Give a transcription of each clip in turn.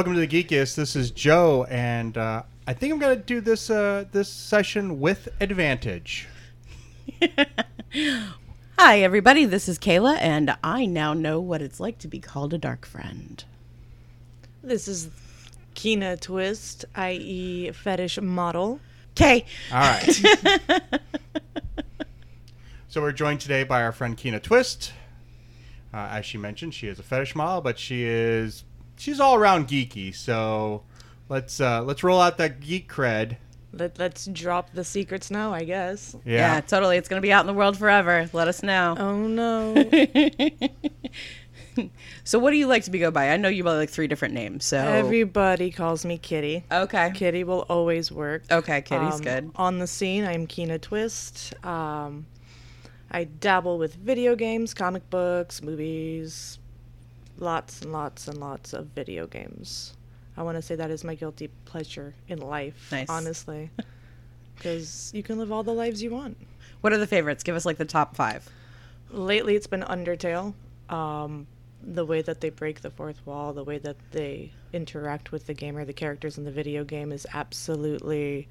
Welcome to the Geekiest. This is Joe, and uh, I think I'm going to do this uh, this session with advantage. Hi, everybody. This is Kaila, and I now know what it's like to be called a dark friend. This is Kyna Twist, i.e., fetish model. Okay. All right. so we're joined today by our friend Kyna Twist. Uh, as she mentioned, she is a fetish model, but she is she's all around geeky. So let's uh, let's roll out that geek cred. Let, let's drop the secrets now, I guess. Yeah. Yeah. totally. It's going to be out in the world forever. Let us know. Oh no. So, what do you like to be go by? I know you by like three different names. So, Everybody calls me Kitty. okay, Kitty will always work. okay, Kitty's Um, good. On the scene, I'm Kyna Twist. Um, I dabble with video games, comic books, movies, lots and lots and lots of video games. I want to say that is my guilty pleasure in life, Nice. honestly. Because you can live all the lives you want. What are the favorites? Give us like the top five. Lately, it's been Undertale. Um, the way that they break the fourth wall, the way that they interact with the gamer, the characters in the video game is absolutely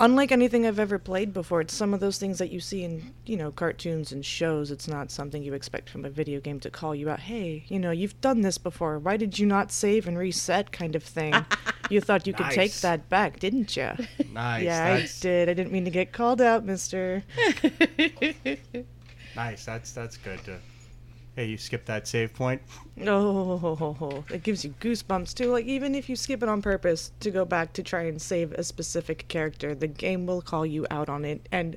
unlike anything I've ever played before. It's some of those things that you see in, you know, cartoons and shows. It's not something you expect from a video game to call you out, hey, you know, you've done this before. Why did you not save and reset kind of thing? you thought you could take that back, didn't you? Nice. yeah, I did. I didn't mean to get called out, mister. Nice. That's that's good. To, hey, you skipped that save point. Oh, it gives you goosebumps too. Like even if you skip it on purpose to go back to try and save a specific character, the game will call you out on it and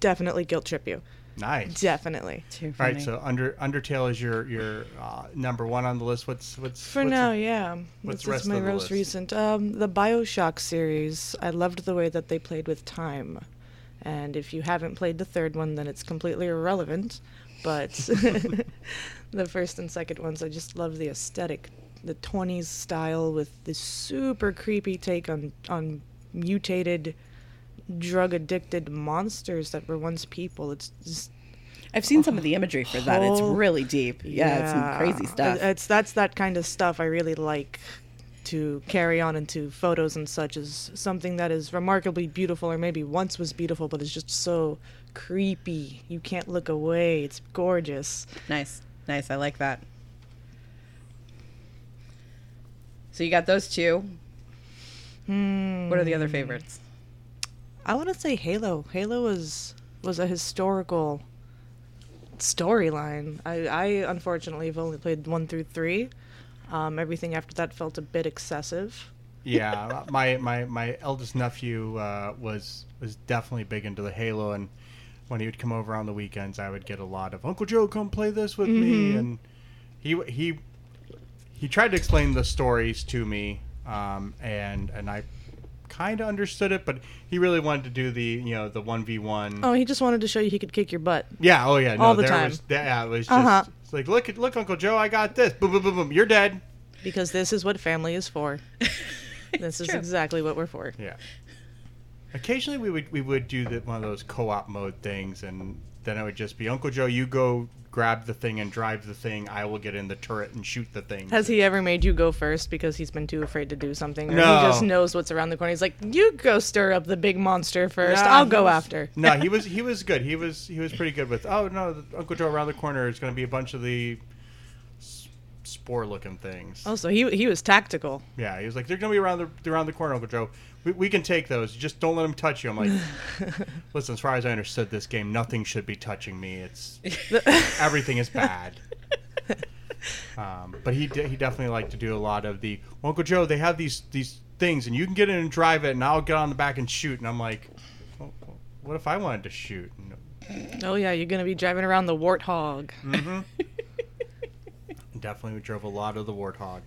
definitely guilt trip you. Nice. Definitely. Too funny. right. So under Undertale is your your uh, number one on the list. What's what's For what's now, yeah. what's this rest is my of the most list? recent. Um, the Bioshock series. I loved the way that they played with time. And if you haven't played the third one, then it's completely irrelevant. But the first and second ones, I just love the aesthetic, the 20s style with this super creepy take on on mutated, drug addicted monsters that were once people. It's just I've seen some of the imagery for that. It's really deep. Yeah, it's some crazy stuff. It's that's that kind of stuff I really like to carry on into photos and such is something that is remarkably beautiful or maybe once was beautiful but is just so creepy. You can't look away. It's gorgeous. nice, nice. I like that. So you got those two. Hmm. What are the other favorites? I want to say Halo. Halo was was a historical storyline. I, I unfortunately have only played one through three. Um, everything after that felt a bit excessive. yeah, my my my eldest nephew uh, was was definitely big into the Halo, and when he would come over on the weekends, I would get a lot of Uncle Joe, come play this with me, and he he he tried to explain the stories to me, um, and and I kind of understood it, but he really wanted to do the you know the one v one. Oh, he just wanted to show you he could kick your butt. Yeah, oh yeah, no, all the there time. was yeah, it was just Uh-huh. it's like look at look Uncle Joe, I got this. Boom boom boom boom, you're dead. Because this is what family is for. This is exactly what we're for. Yeah. Occasionally, we would we would do the, one of those co-op mode things, and then it would just be Uncle Joe, you go grab the thing and drive the thing. I will get in the turret and shoot the thing. Has he ever made you go first because he's been too afraid to do something? Or No. he just knows what's around the corner. He's like, you go stir up the big monster first. Nah, I'll go was- after. no, he was he was good. He was he was pretty good with. Oh no, the Uncle Joe around the corner is going to be a bunch of the spore-looking things. Oh, so he, he was tactical. Yeah, he was like, they're going to be around the around the corner, Uncle Joe. We, we can take those. Just don't let them touch you. I'm like, listen. As far as I understood this game, nothing should be touching me. It's everything is bad. Um, but he de- he definitely liked to do a lot of the Uncle Joe. They have these these things, and you can get in and drive it, and I'll get on the back and shoot. And I'm like, "Oh, oh, what if I wanted to shoot? Oh yeah, you're gonna be driving around the warthog. Mm-hmm. Definitely we drove a lot of the warthog.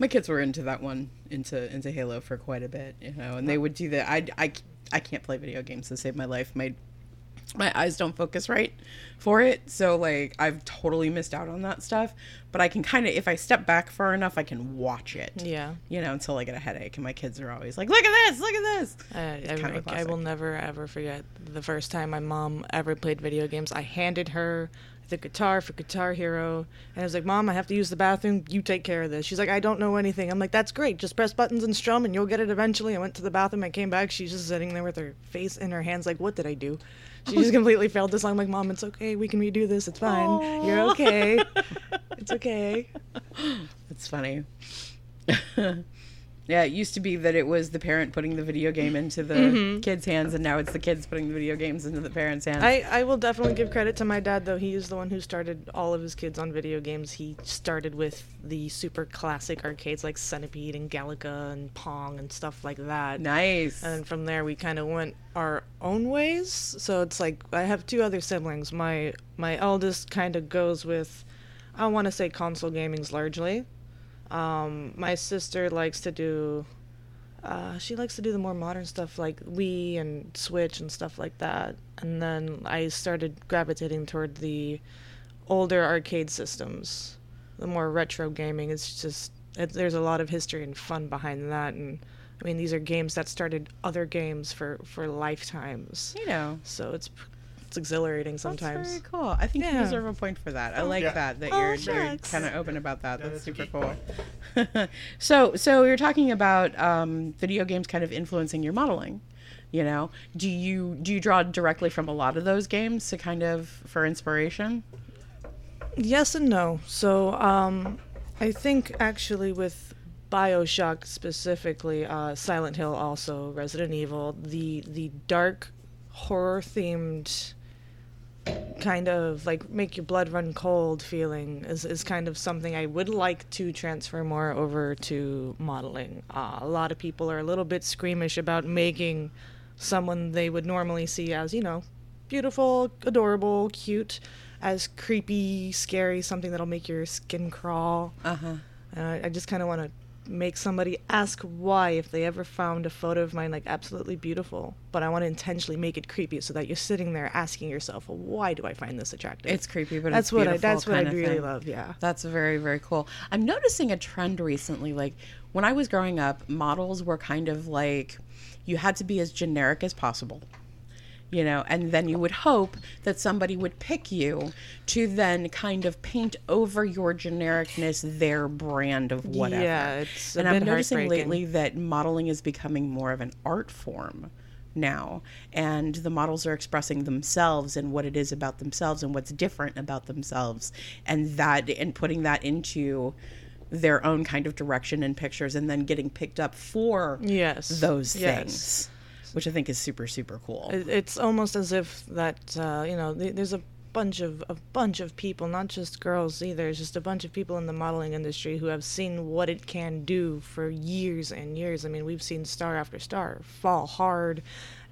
My kids were into that one, into into Halo for quite a bit, you know, and they would do that. I, I, I can't play video games to save my life. My my eyes don't focus right for it, so like I've totally missed out on that stuff. But I can kind of, if I step back far enough, I can watch it. Yeah. You know, until I get a headache, and my kids are always like, "Look at this! Look at this!" I, I, of will never ever forget the first time my mom ever played video games. I handed her the guitar for Guitar Hero, and I was like, "Mom, I have to use the bathroom. You take care of this." She's like, "I don't know anything." I'm like, "That's great. Just press buttons and strum, and you'll get it eventually." I went to the bathroom. I came back. She's just sitting there with her face in her hands, like, "What did I do?" She just completely failed this song. I'm like, "Mom, it's okay. We can redo this. It's fine. You're okay. it's okay." It's funny. yeah, it used to be that it was the parent putting the video game into the Mm-hmm. kids' hands, and now it's the kids putting the video games into the parents' hands. I, I will definitely give credit to my dad though. He is the one who started all of his kids on video games. He started with the super classic arcades like Centipede and Galaga and Pong and stuff like that. nice. And from there we kind of went our own ways. So it's like I have two other siblings. My my eldest kind of goes with I want to say console gaming's largely. Um, my sister likes to do uh, she likes to do the more modern stuff like Wii and Switch and stuff like that. And then I started gravitating toward the older arcade systems, the more retro gaming. It's just it, there's a lot of history and fun behind that. And I mean, these are games that started other games for for lifetimes. you know, So it's it's exhilarating that's sometimes. very cool. I think you deserve a point for that. I like yeah. that that Oh, you're, you're kind of open about that. Yeah, That's that's super cool. so, so you're talking about um, video games kind of influencing your modeling. You know, do you do you draw directly from a lot of those games to kind of for inspiration? Yes and no. So, um, I think actually with Bioshock specifically, uh, Silent Hill also, Resident Evil, the the dark horror themed kind of like make your blood run cold feeling is, is kind of something I would like to transfer more over to modeling. Uh, a lot of people are a little bit squeamish about making someone they would normally see as, you know, beautiful, adorable, cute, as creepy, scary, something that'll make your skin crawl. Uh huh. And I, I just kind of want to make somebody ask why if they ever found a photo of mine like absolutely beautiful. But I want to intentionally make it creepy so that you're sitting there asking yourself, well, why do I find this attractive? It's creepy, but that's what I that's what I really thing. love. Yeah. That's very, very cool. I'm noticing a trend recently. Like when I was growing up, models were kind of like you had to be as generic as possible. You know, and then you would hope that somebody would pick you to then kind of paint over your genericness their brand of whatever. Yeah, it's a and I'm bit noticing lately that modeling is becoming more of an art form now and the models are expressing themselves and what it is about themselves and what's different about themselves and that and putting that into their own kind of direction in pictures and then getting picked up for Yes. those Yes. things which i think is super super cool It's almost as if that uh, you know th- there's a bunch of a bunch of people, not just girls either. It's just a bunch of people in the modeling industry who have seen what it can do for years and years. I mean, we've seen star after star fall hard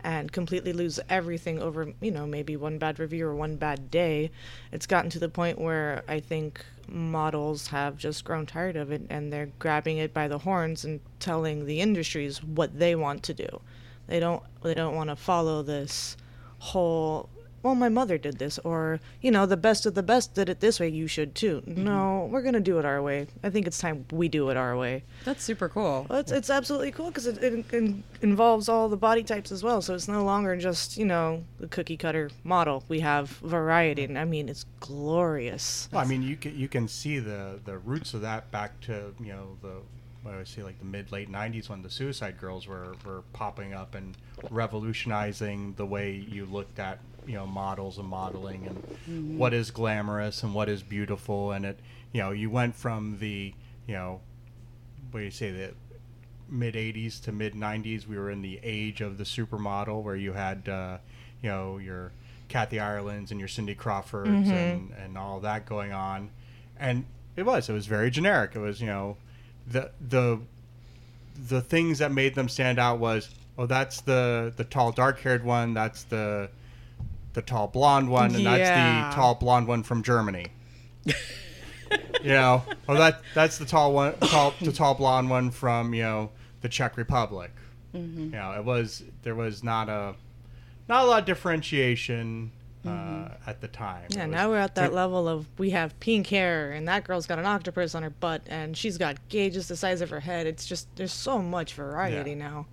and completely lose everything over you know maybe one bad review or one bad day. It's gotten to the point where I think models have just grown tired of it and they're grabbing it by the horns and telling the industries what they want to do they don't they don't want to follow this whole well my mother did this or you know the best of the best did it this way you should too. Mm-hmm. No we're gonna do it our way. I think it's time we do it our way. That's super cool. Well, it's, it's absolutely cool because it, it, in- involves all the body types as well so it's no longer just you know the cookie cutter model. We have variety and i mean it's glorious. Well, I mean, you can you can see the the roots of that back to you know the what I would say like the mid late '90s when the Suicide Girls were were popping up and revolutionizing the way you looked at you know models and modeling and what is glamorous and what is beautiful. And it you know you went from the you know what do you say the mid 80s to mid 90s we were in the age of the supermodel where you had uh, you know your kathy irelands and your cindy crawfords and, and all that going on. And it was it was very generic. It was you know the the the things that made them stand out was oh, that's the the tall dark haired one. That's the the tall blonde one, and Yeah. that's the tall blonde one from Germany. you know, oh that that's the tall one, tall the tall blonde one from you know the Czech Republic. Mm-hmm. You know, it was there was not a not a lot of differentiation uh, at the time. Yeah, was- now we're at that level of we have pink hair and that girl's got an octopus on her butt and she's got gauges the size of her head. It's just there's so much variety Yeah. now.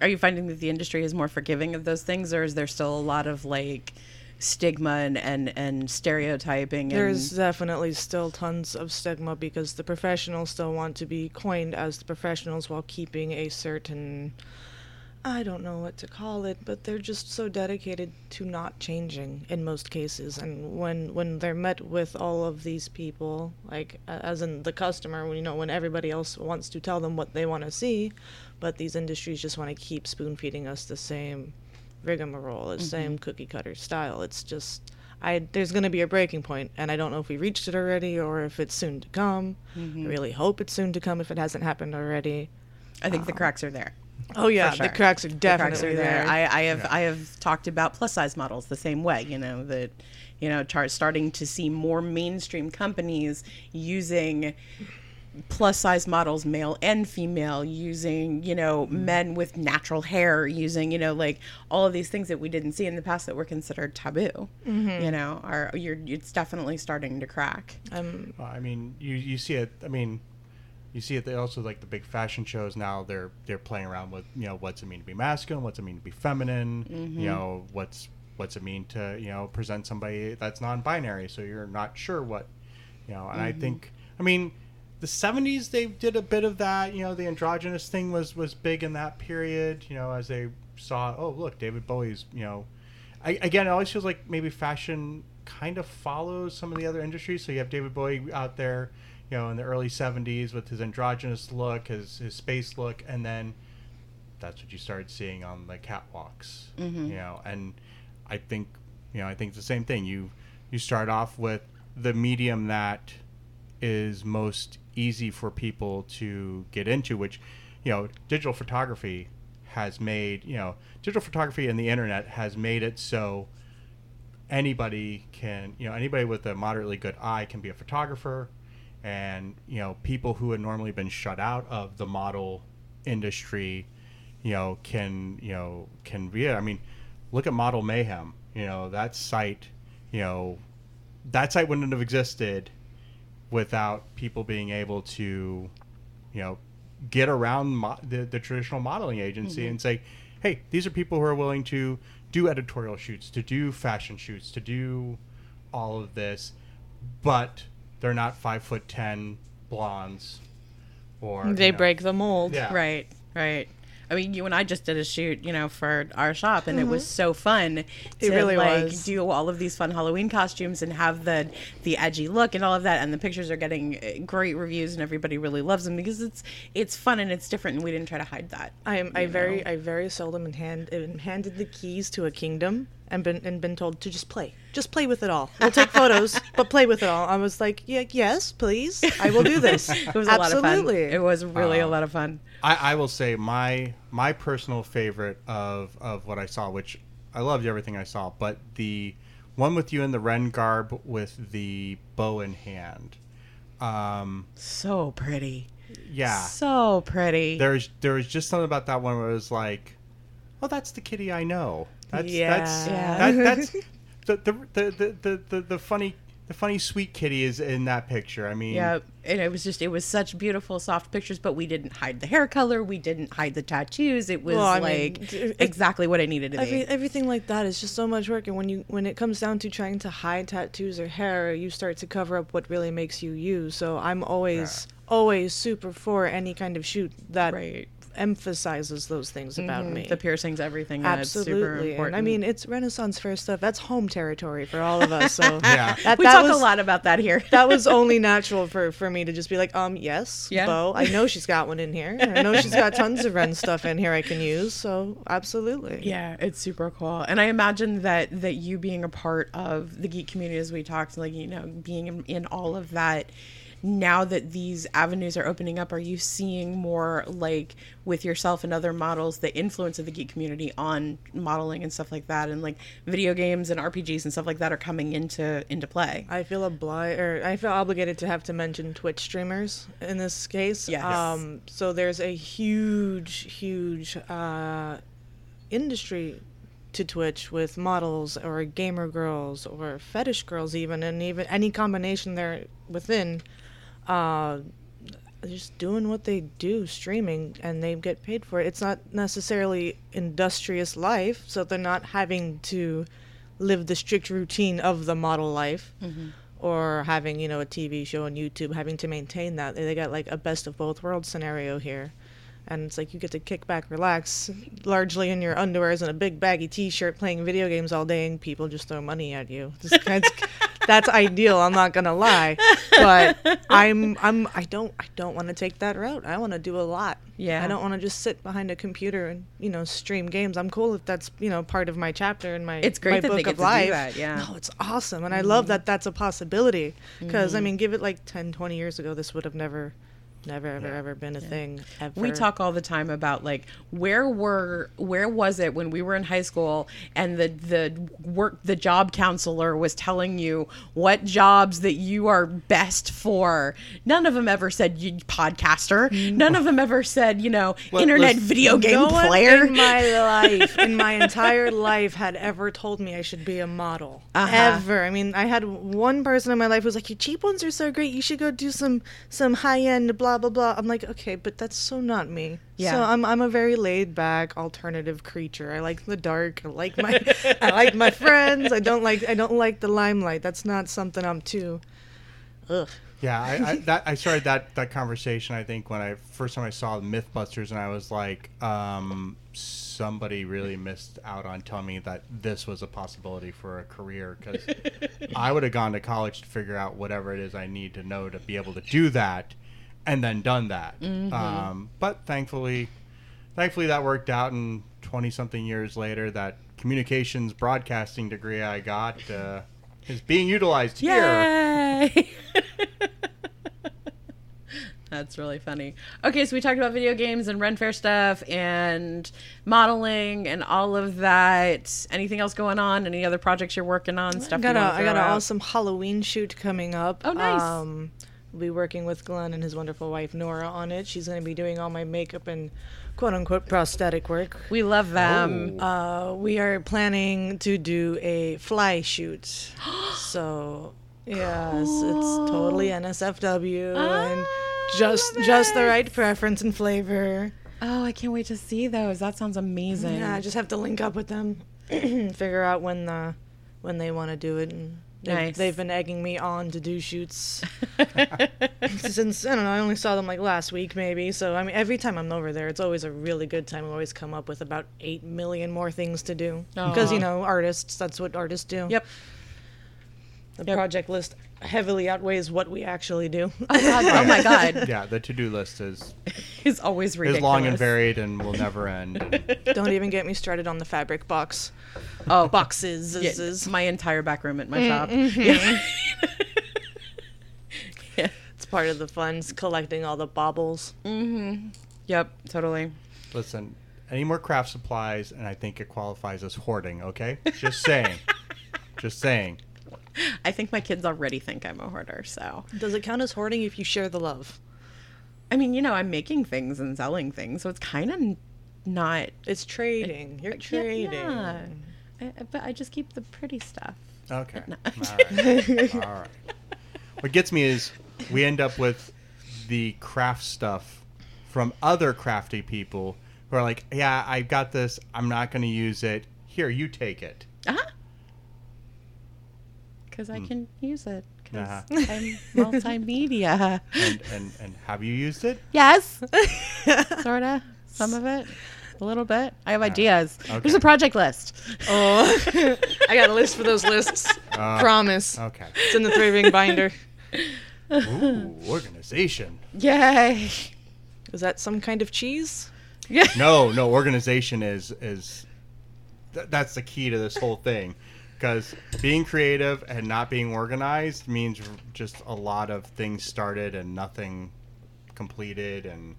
Are you finding that the industry is more forgiving of those things, or is there still a lot of like stigma and and, and stereotyping? There's definitely still tons of stigma because the professionals still want to be coined as the professionals while keeping a certain I don't know what to call it, but they're just so dedicated to not changing in most cases. And when when they're met with all of these people, like as in the customer, when you know when everybody else wants to tell them what they want to see, but these industries just want to keep spoon feeding us the same rigmarole, the same mm-hmm. cookie cutter style. It's just I there's going to be a breaking point, and I don't know if we reached it already or if it's soon to come. I mm-hmm. really hope it's soon to come if it hasn't happened already. I think the um, cracks are there. Oh yeah, sure. the cracks are definitely cracks are there. there. I, I have Yeah. I have talked about plus size models the same way. You know that you know char- starting to see more mainstream companies using plus size models male and female using you know mm-hmm. men with natural hair using you know like all of these things that we didn't see in the past that were considered taboo mm-hmm. you know are you're it's definitely starting to crack I'm Well, I mean, you you see it. I mean, you see it. They also like the big fashion shows now. They're they're playing around with you know what's it mean to be masculine, what's it mean to be feminine. You mm-hmm. know what's what's it mean to you know present somebody that's non-binary. So you're not sure what you know. And I mm-hmm. think I mean the 70s they did a bit of that. You know the androgynous thing was was big in that period. You know as they saw oh look David Bowie's you know I, again, it always feels like maybe fashion kind of follows some of the other industries. So you have David Bowie out there, you know, in the early '70s with his androgynous look, his his space look, and then that's what you started seeing on the catwalks. Mm-hmm. You know, and I think, you know, I think it's the same thing. You you start off with the medium that is most easy for people to get into, which, you know, digital photography has made, you know, digital photography and the internet has made it so anybody can, you know, anybody with a moderately good eye can be a photographer. And, you know, people who had normally been shut out of the model industry, you know, can, you know, can be. I mean, look at Model Mayhem. You know, that site, you know, that site wouldn't have existed without people being able to, you know, get around mo- the, the traditional modeling agency mm-hmm. and say, hey, these are people who are willing to do editorial shoots, to do fashion shoots, to do all of this, but they're not five foot ten blondes. Or they you know- break the mold. Yeah. Right, right. I mean, you and I just did a shoot, you know, for our shop, and it was so fun to really like was. do all of these fun Halloween costumes and have the the edgy look and all of that. And the pictures are getting uh, great reviews, and everybody really loves them because it's it's fun and it's different, and we didn't try to hide that. I am I you very? I very seldom hand handed the keys to a kingdom and been and been told to just play. Just play with it all. We'll take photos, but play with it all. I was like, yeah, yes, please. I will do this. It was Absolutely. a lot of fun. It was really Uh, a lot of fun. I, I will say my my personal favorite of of what I saw, which I loved everything I saw, but the one with you in the Ren garb with the bow in hand. Um, So pretty, yeah, so pretty. there's there was just something about that one where it was like, oh, that's the kitty I know. That's that's Yeah. that, that's the the, the, the, the, the the funny the funny sweet kitty is in that picture. I mean, Yeah, and it was just it was such beautiful soft pictures, but we didn't hide the hair color, we didn't hide the tattoos. It was Well, I mean, like it- exactly what I needed to Every, be. everything like that is just so much work and when you when it comes down to trying to hide tattoos or hair you start to cover up what really makes you you so i'm always always super for any kind of shoot that Right. Emphasizes those things about me The piercings, everything. and super absolutely and important. i mean it's renaissance fair stuff that's home territory for all of us so Yeah. that, we that talk was, a lot about that here. that was only natural for for me to just be like um yes Yeah. bo i know she's got one in here i know she's got tons of ren stuff in here i can use so absolutely Yeah, it's super cool. And I imagine that that you being a part of the geek community as we talked, like, you know, being in, in all of that now that these avenues are opening up, are you seeing more like with yourself and other models the influence of the geek community on modeling and stuff like that, and like video games and RPGs and stuff like that are coming into into play? I feel obliged, or I feel obligated to have to mention Twitch streamers in this case. Yes. Um, so there's a huge, huge uh, industry to Twitch with models or gamer girls or fetish girls, even, and even any combination there within. Uh, just doing what they do, streaming, and they get paid for it. It's not necessarily industrious life, so they're not having to live the strict routine of the model life or having you know a tv show on youtube having to maintain that. They got like a best of both worlds scenario here. And it's like you get to kick back relax largely in your underwears and a big baggy t-shirt playing video games all day and people just throw money at you that's ideal i'm not gonna lie. But i'm i'm i don't i don't want to take that route. I want to do a lot. Yeah. i don't want to just sit behind a computer and you know stream games. I'm cool if that's you know part of my chapter in my It's great my that they book get of to do life. that, yeah. no it's awesome and i mm-hmm. love that that's a possibility. Because i mm-hmm. mean give it like 10 20 years ago this would have never never ever ever been a thing ever We talk all the time about like where were where was it when we were in high school and the the work the job counselor was telling you what jobs that you are best for. None of them ever said you podcaster. None of them ever said you know Well, internet video game no one player. in my life, in my entire life, had ever told me I should be a model. Uh-huh. Ever. I mean, I had one person in my life who was like, "Your cheap ones are so great. You should go do some some high end blah blah blah." I'm like, okay, but that's so not me. Yeah. So I'm I'm a very laid back alternative creature. I like the dark. I like my I like my friends. I don't like I don't like the limelight. That's not something I'm too. Ugh. Yeah, I, I that I started that that conversation. I think when I first time I saw MythBusters, and I was like, um, somebody really missed out on telling me that this was a possibility for a career because I would have gone to college to figure out whatever it is I need to know to be able to do that, and then done that. Um, but thankfully, thankfully that worked out, and twenty something years later, that communications broadcasting degree I got uh, is being utilized here. Yay! That's really funny. Okay, so we talked about video games and Ren Fair stuff and modeling and all of that. Anything else going on? Any other projects you're working on? Stuff I got you a wanna I throw got an awesome Halloween shoot coming up. Oh, nice. Um, we'll be working with Glenn and his wonderful wife Nora on it. She's going to be doing all my makeup and quote unquote prosthetic work. We love them. Uh, we are planning to do a fly shoot. so yes, it's totally NSFW and just just the right preference and flavor. Oh, I can't wait to see those. That sounds amazing. Yeah, I just have to link up with them, figure out when the when they want to do it. And they've, Nice. they've been egging me on to do shoots since I don't know. I only saw them like last week, maybe. So I mean, every time I'm over there, it's always a really good time. I always come up with about eight million more things to do because you know artists. That's what artists do. Yep. The Yep. project list heavily outweighs what we actually do. Oh, God. oh my God. Yeah, the to-do list is It's always ridiculous. is long and varied and will never end. don't even get me started on the fabric box Oh, boxes. yeah, is- is- my entire back room at my mm, shop. Mm-hmm. Yeah. It's part of the fun, is collecting all the baubles. Mm-hmm. Yep, totally. Listen, any more craft supplies, and I think it qualifies as hoarding. Okay, just saying, just saying. I think my kids already think I'm a hoarder, so. Does it count as hoarding if you share the love? I mean, you know, I'm making things and selling things, so it's kind of not It's trading. You're trading. Yeah. I, I- but I just keep the pretty stuff. Okay, No. all right, all right. What gets me is we end up with the craft stuff from other crafty people who are like, "Yeah, I got this. I'm not going to use it. Here, you take it." Uh-huh. Because I can use it. Because Uh-huh. I'm multimedia. And and and have you used it? yes. Sorta. Some of it. A little bit. I have ideas. There's a project list. Oh, I got a list for those lists. Uh, Promise. Okay. It's in the three ring binder. Ooh, organization. Yay. Is that some kind of cheese? Yeah. No, no. Organization is is th- that's the key to this whole thing. Because being creative and not being organized means just a lot of things started and nothing completed, and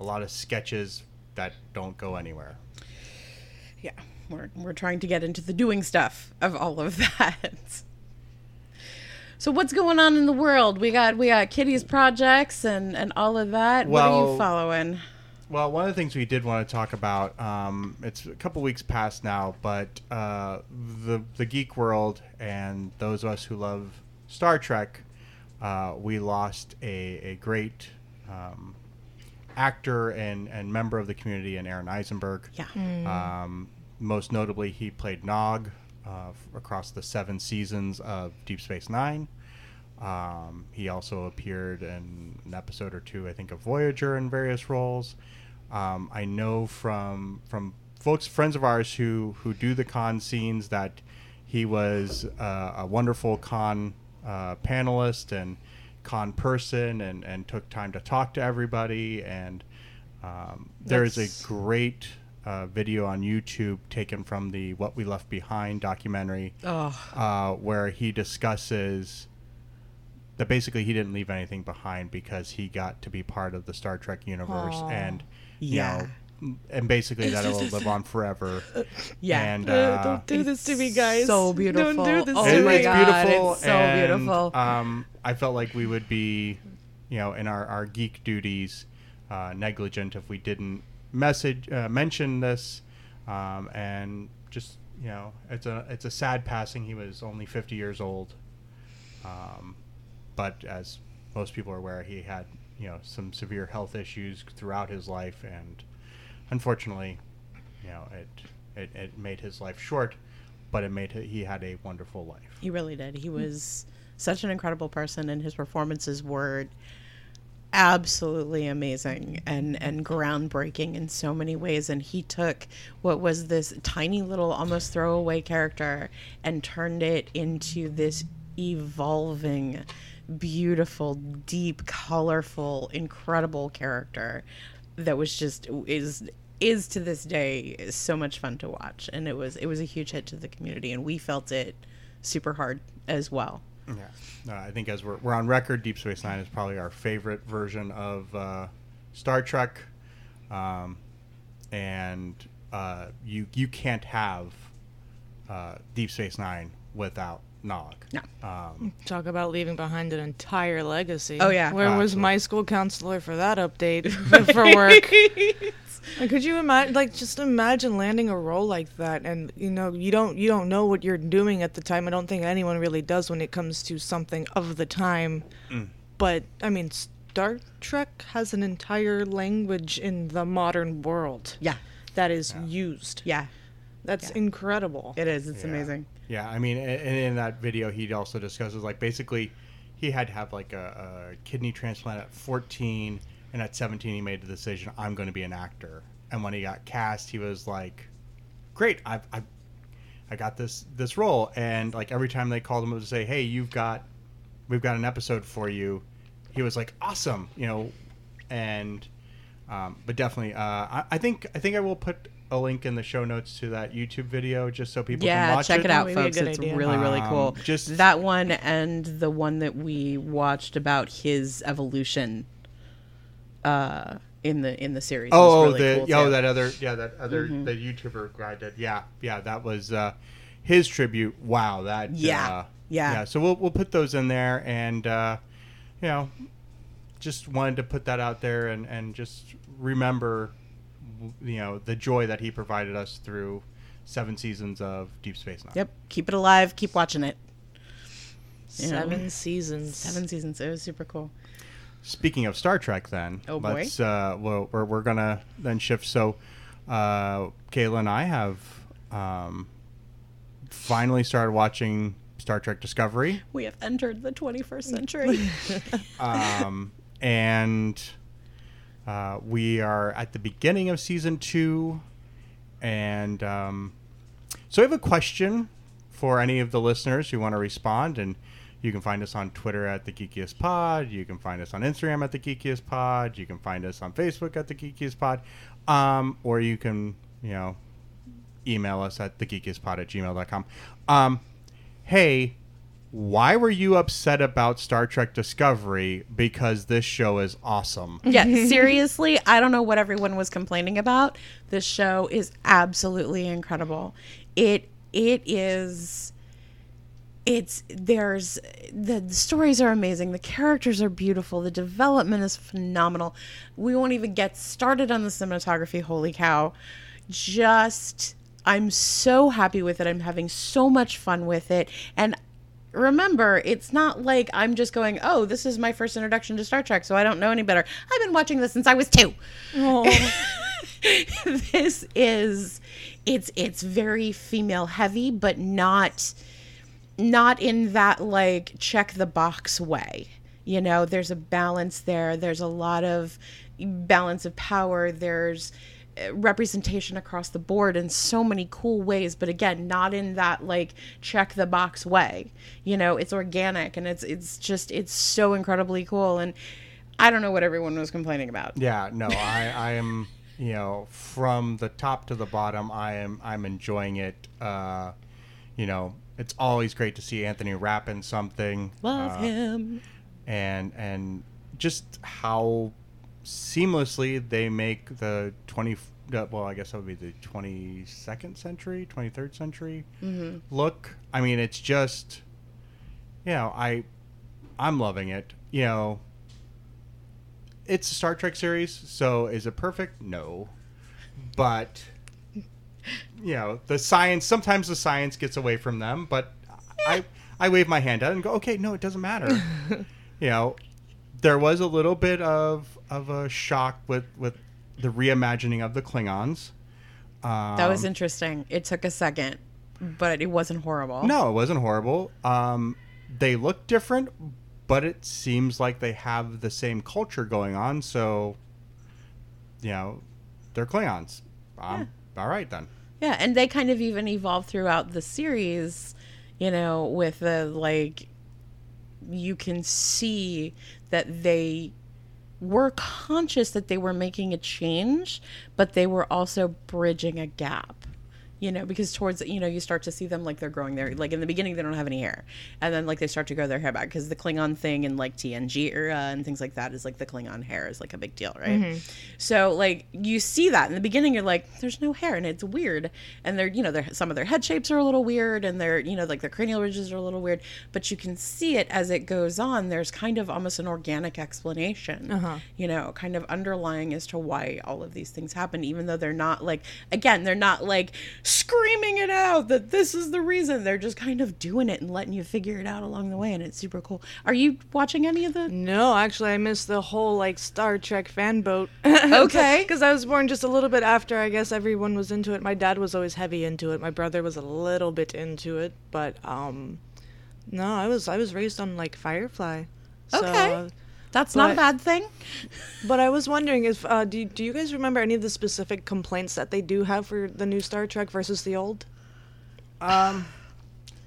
a lot of sketches that don't go anywhere. Yeah, we're we're trying to get into the doing stuff of all of that. So what's going on in the world? We got we got Kitty's projects and and all of that. what are you following? Well, one of the things we did want to talk about, um, it's a couple weeks past now, but uh, the the geek world and those of us who love Star Trek, uh, we lost a, a great um, actor and, and member of the community in Aron Eisenberg. Yeah. Um, most notably, he played Nog uh, f- across the seven seasons of Deep Space Nine. Um, he also appeared in an episode or two, I think, of Voyager in various roles. Um, I know from from folks, friends of ours who who do the con scenes, that he was uh, a wonderful con uh, panelist and con person, and and took time to talk to everybody. And um, there is a great uh, video on YouTube taken from the What We Left Behind documentary Oh, uh, where he discusses that basically he didn't leave anything behind because he got to be part of the Star Trek universe Aw. and you Yeah. know and basically that will live on forever. yeah. And Uh, uh, don't do this to me, guys. So beautiful. Don't do this oh to it- my me. it's god, beautiful. it's so and, beautiful. Um, I felt like we would be, you know, in our, our geek duties, uh, negligent if we didn't message uh, mention this, um, and just you know, it's a it's a sad passing. He was only 50 years old, um, but as most people are aware, he had you know some severe health issues throughout his life, and unfortunately, you know, it it, it made his life short, but it made he had a wonderful life. He really did. He hmm. was such an incredible person, and his performances were absolutely amazing and and groundbreaking in so many ways. And he took what was this tiny little, almost throwaway character and turned it into this evolving, beautiful, deep, colorful, incredible character that was just is is to this day so much fun to watch. And it was it was a huge hit to the community and we felt it super hard as well. Yeah, uh, I think as we're, we're on record, Deep Space Nine is probably our favorite version of uh, Star Trek, um, and uh, you you can't have uh, Deep Space Nine without Nog. No. Um, Talk about leaving behind an entire legacy. Oh, yeah. Where was Absolutely. my school counselor for that update for work? And could you imagine, like, just imagine landing a role like that, and you know, you don't you don't know what you're doing at the time. I don't think anyone really does when it comes to something of the time. Mm. But I mean, Star Trek has an entire language in the modern world yeah that is used. yeah That's Yeah. incredible. it is it's Yeah. amazing Yeah, I mean, and in that video, he also discusses like basically he had to have like a, a kidney transplant at 14, and at 17 he made the decision I'm going to be an actor. And when he got cast, he was like, "Great, I've, I've I got this this role." And like every time they called him up to say, "Hey, you've got we've got an episode for you," he was like, "Awesome," you know, and um, but definitely, uh, I, I think I think I will put a link in the show notes to that YouTube video just so people can yeah watch check it, out Maybe folks it's idea. really really Um, cool just- that one and the one that we watched about his evolution uh in the in the series was Oh, really the cool, oh too. Mm-hmm. that other yeah that other the YouTuber guy did yeah yeah that was uh, his tribute. Wow, that Yeah. uh, Yeah. yeah. So we'll we'll put those in there, and uh, you know, just wanted to put that out there, and and just remember, you know, the joy that he provided us through seven seasons of Deep Space Nine. yep keep it alive keep watching it You know. Seven seasons. seven seasons it was super cool Speaking of Star Trek, then Oh, boy. let's uh, well, we're we're gonna then shift. So, uh, Kaila and I have um, finally started watching Star Trek Discovery, we have entered the 21st century um, and uh, we are at the beginning of season two. And um, so, I have a question for any of the listeners who want to respond, and you can find us on Twitter at the Geekiest Pod. You can find us on Instagram at the Geekiest Pod. You can find us on Facebook at the Geekiest Pod, um, or you can, you know, email us at the thegeekiestpod at gmail.com. Um, hey, why were you upset about Star Trek Discovery? Because this show is awesome. Yeah, seriously, I don't know what everyone was complaining about. This show is absolutely incredible. It it is it's there's the, the stories are amazing the characters are beautiful the development is phenomenal we won't even get started on the cinematography holy cow just i'm so happy with it i'm having so much fun with it and remember it's not like i'm just going oh this is my first introduction to star trek so i don't know any better i've been watching this since i was two this is it's it's very female heavy but not not in that like check the box way. You know, there's a balance there. There's a lot of balance of power. There's representation across the board in so many cool ways, but again, not in that like check the box way. You know, it's organic and it's it's just it's so incredibly cool and I don't know what everyone was complaining about. Yeah, no, I, I am, you know, from the top to the bottom, I am, I'm enjoying it. Uh, you know, it's always great to see Anthony Rapp in something. Love uh, him. and and just how seamlessly they make the 20 uh, well i guess that would be the 22nd century 23rd century look. I mean it's just you know i i'm loving it you know. It's a star trek series so is it perfect? No. But you know the science sometimes the science gets away from them but i i wave my hand out and go okay no it doesn't matter. You know there was a little bit of of a shock with with the reimagining of the klingons. Um, That was interesting. It took a second, but it wasn't horrible. no it wasn't horrible. Um they look different but it seems like they have the same culture going on so you know they're klingons. Um, all right then. Yeah, and they kind of even evolve throughout the series, you know, with the like you can see that they were conscious that they were making a change, but they were also bridging a gap. You know, because towards you know you start to see them like they're growing their like in the beginning they don't have any hair, and then like they start to grow their hair back because the Klingon thing in like TNG era and things like that is like the Klingon hair is like a big deal, right? Mm-hmm. So like you see that in the beginning you're like there's no hair and it's weird, and they're you know their some of their head shapes are a little weird and they're you know like their cranial ridges are a little weird, but you can see it as it goes on. There's kind of almost an organic explanation, uh-huh. you know, kind of underlying as to why all of these things happen, even though they're not like again they're not like screaming it out that this is the reason. They're just kind of doing it and letting you figure it out along the way, and it's super cool. Are you watching any of the? No, actually, I missed the whole like Star Trek fan boat. Okay. Because I was born just a little bit after. I guess everyone was into it. My dad was always heavy into it. My brother was a little bit into it, but um, no, I was I was raised on like Firefly. So, Okay. That's not a bad thing. But I was wondering if uh, do do you guys remember any of the specific complaints that they do have for the new Star Trek versus the old? Um,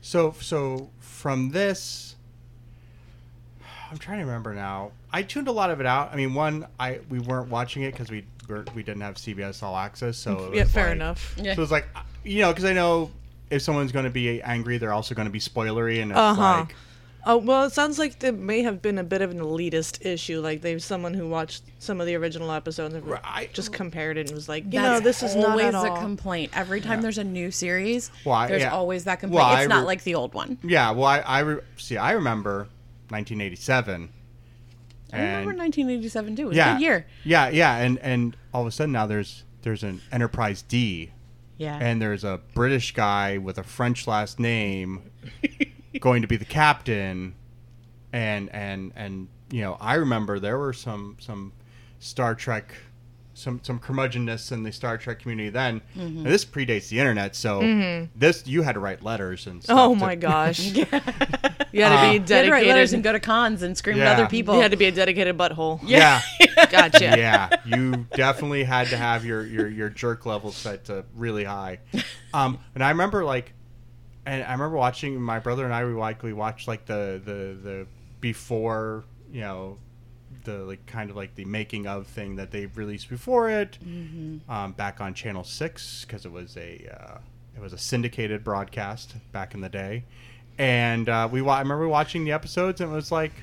So so from this, I'm trying to remember now. I tuned a lot of it out. I mean, one, I we weren't watching it because we were, we didn't have CBS All Access, so it Yeah, fair like- enough. Yeah. So it's like you know because I know if someone's going to be angry, they're also going to be spoilery, and it's Uh-huh. like Oh well, it sounds like there may have been a bit of an elitist issue. Like there's someone who watched some of the original episodes and Right. just compared it and was like, you That's know, this is not always at a complaint. Every time there's a new series, Well, I- there's yeah. always that complaint. Well, I it's not like the old one. yeah. Well, I, I re- see. I remember 1987. I remember 1987 too. It was a good year. Yeah, yeah, and and all of a sudden now there's there's an Enterprise D, Yeah. and there's a British guy with a French last name going to be the captain, and and and you know I remember there were some some Star Trek. Some some curmudgeonness in the Star Trek community then. Mm-hmm. And this predates the internet, so this you had to write letters and stuff. Oh to- my gosh! you had to Uh, be You had to write letters and go to cons and scream at other people. You had to be a dedicated butthole. Yeah, Gotcha. yeah, you definitely had to have your your your jerk level set to really high. Um, and I remember like, and I remember watching my brother and I we likely watched like the the the before you know the like kind of like the making of thing that they released before it um, back on Channel Six because it was a uh, it was a syndicated broadcast back in the day, and uh, we wa- I remember watching the episodes and it was like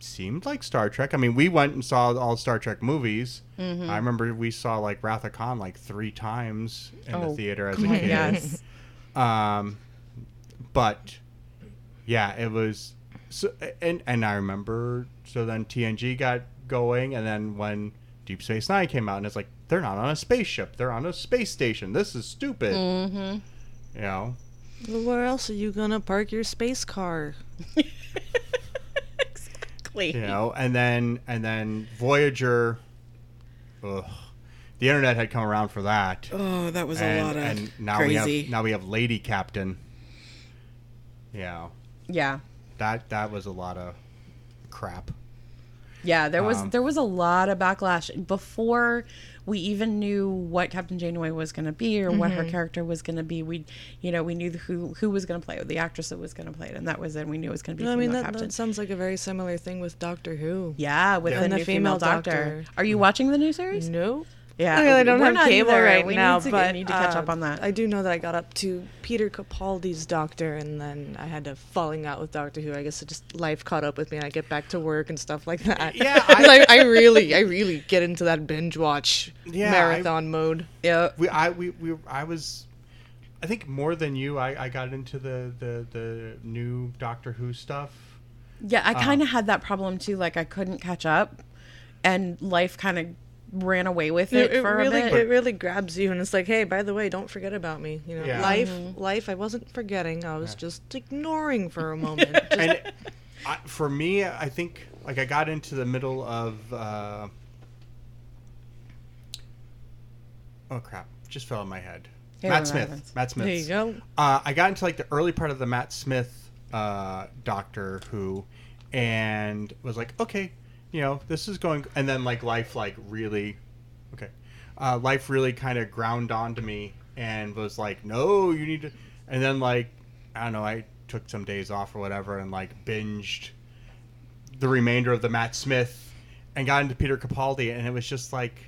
seemed like Star Trek. I mean, we went and saw all Star Trek movies. I remember we saw like Wrath of Khan like three times in the Oh, theater as a kid. yes. Um, but yeah, it was. So, and and I remember. So then TNG got going, and then when Deep Space Nine came out, and it's like they're not on a spaceship; they're on a space station. This is stupid. Mm-hmm. You know. Well, where else are you gonna park your space car? exactly. You know, and then and then Voyager. Ugh, the internet had come around for that. Oh, that was a lot of and now crazy. we have now we have Lady Captain. Yeah, Yeah. that that was a lot of crap. Yeah, there was Um, there was a lot of backlash before we even knew what Captain Janeway was going to be or what her character was going to be. We, you know, we knew who who was going to play it, the actress that was going to play it, and that was it. We knew it was going to be. I female mean, that, that sounds like a very similar thing with Doctor Who. yeah, with Yeah. the new female, female doctor. doctor. Are you watching the new series? No. Yeah, I really don't we're have not cable either. right we now, need to, but need to catch uh, up on that. I do know that I got up to Peter Capaldi's Doctor, and then I had a falling out with Doctor Who. I guess it just life caught up with me, and I get back to work and stuff like that. Yeah, I, I really, I really get into that binge watch Yeah, I- marathon mode. yeah, we I we, we I was I think more than you I, I got into the, the the new Doctor Who stuff. yeah. Uh. I kind of had that problem too. Like I couldn't catch up, and life kind of ran away with it, It, it for really, a bit. it really grabs you, and it's like, hey, by the way, don't forget about me. You know, Yeah. life, Mm-hmm. life. I wasn't forgetting. I was just ignoring for a moment. Just- And I, for me I think like I got into the middle of uh, Oh crap, just fell in my head. Yeah, Matt Smith. happens. Matt Smith. there you go. Uh, I got into like the early part of the Matt Smith uh, Doctor Who, and was like, okay, you know, this is going, and then like life like really, okay, uh, life really kind of ground onto me and was like, no, you need to, and then like, I don't know, I took some days off or whatever and like binged the remainder of the Matt Smith and got into Peter Capaldi, and it was just like,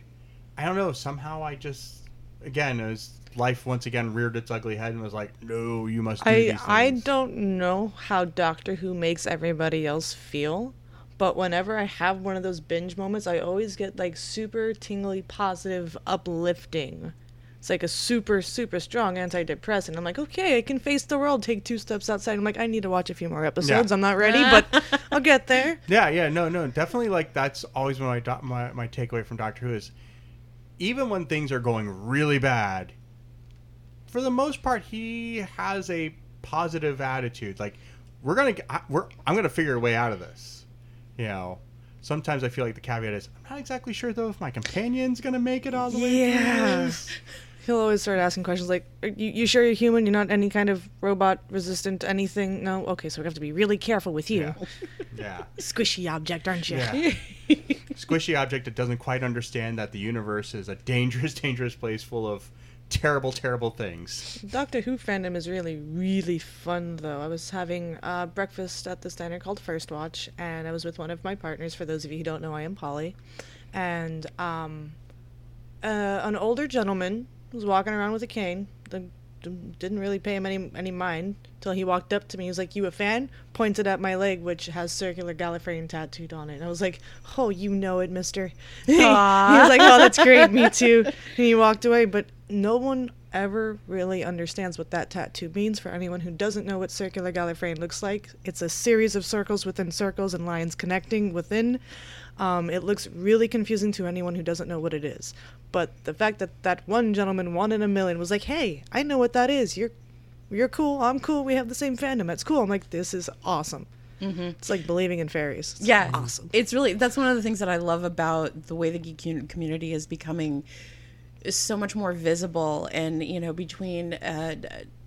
I don't know, somehow I just, again, it was life once again reared its ugly head and was like, no, you must do I I don't know how Doctor Who makes everybody else feel, but whenever I have one of those binge moments, I always get like super tingly, positive, uplifting. It's like a super, super strong antidepressant. I'm like, okay, I can face the world, take two steps outside. I'm like, I need to watch a few more episodes. Yeah. I'm not ready, but I'll get there. Yeah, yeah, no, no, definitely. Like that's always been my do- my my takeaway from Doctor Who is, even when things are going really bad, for the most part, he has a positive attitude. Like we're gonna, we're I'm gonna figure a way out of this. You know, sometimes I feel like the caveat is I'm not exactly sure though if my companion's gonna make it all the way. Yeah. this." He'll always start asking questions like, "Are you, you sure you're human? You're not any kind of robot resistant to anything? No? Okay, so we have to be really careful with you. Yeah, yeah. Squishy object, aren't you? Yeah. Squishy object that doesn't quite understand that the universe is a dangerous, dangerous place full of terrible, terrible things. Doctor Who fandom is really, really fun, though. I was having uh, breakfast at this diner called First Watch, and I was with one of my partners. For those of you who don't know, I am poly. And um, uh, an older gentleman was walking around with a cane. The, didn't really pay him any any mind till he walked up to me. He was like, "You a fan?" Pointed at my leg, which has circular Gallifreyan tattooed on it. And I was like, "Oh, you know it, Mister." he was like, "Oh, that's great. Me too." And he walked away. But no one ever really understands what that tattoo means. For anyone who doesn't know what circular Gallifreyan looks like, it's a series of circles within circles and lines connecting within. Um, it looks really confusing to anyone who doesn't know what it is. But the fact that that one gentleman, one in a million, was like, "Hey, I know what that is. You're, you're cool. I'm cool. We have the same fandom. That's cool." I'm like, "This is awesome." Mm-hmm. It's like believing in fairies. It's yeah awesome. it's really that's one of the things that i love about the way the geek community is becoming so much more visible and you know between uh,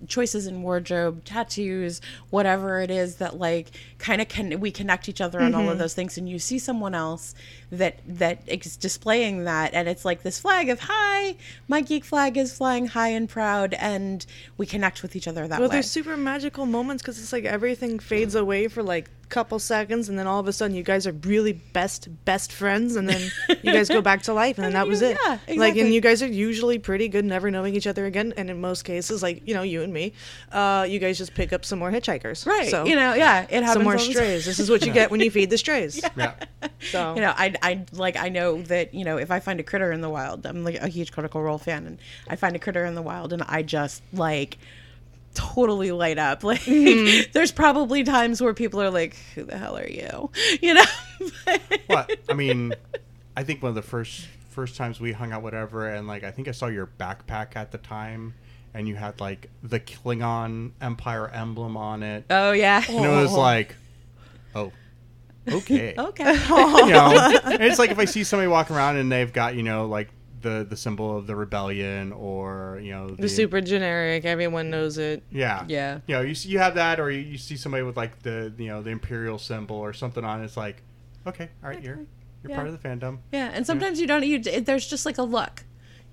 choices in wardrobe tattoos whatever it is that like kind of can we connect each other on all of mm-hmm. those things and you see someone else that that is displaying that and it's like this flag of hi my geek flag is flying high and proud and we connect with each other that way. Well, way there's super magical moments because it's like everything fades away for like couple seconds, and then all of a sudden you guys are really best best friends, and then you guys go back to life, and then that was it. yeah, exactly. Like, and you guys are usually pretty good, never knowing each other again, and in most cases, like you know, you and me, uh, you guys just pick up some more hitchhikers, right So you know yeah it happens some more all the time. strays. This is what you get when you feed the strays. Yeah. So you know, I, I like I know that you know if I find a critter in the wild, I'm like a huge Critical Role fan, and I find a critter in the wild, and I just like totally light up. Like, there's probably times where people are like, "Who the hell are you?" You know. What? I mean, I think one of the first first times we hung out, whatever, and like I think I saw your backpack at the time, and you had like the Klingon Empire emblem on it, oh yeah. and it was oh. like, oh, okay. Okay. you know, and it's like if I see somebody walking around and they've got you know like the the symbol of the rebellion or you know the super generic, everyone knows it. yeah Yeah. you know you see, you have that or you, you see somebody with like the you know the imperial symbol or something on it, it's like okay all right you're you're Yeah. part of the fandom Yeah, and sometimes you don't. You there's just like a look.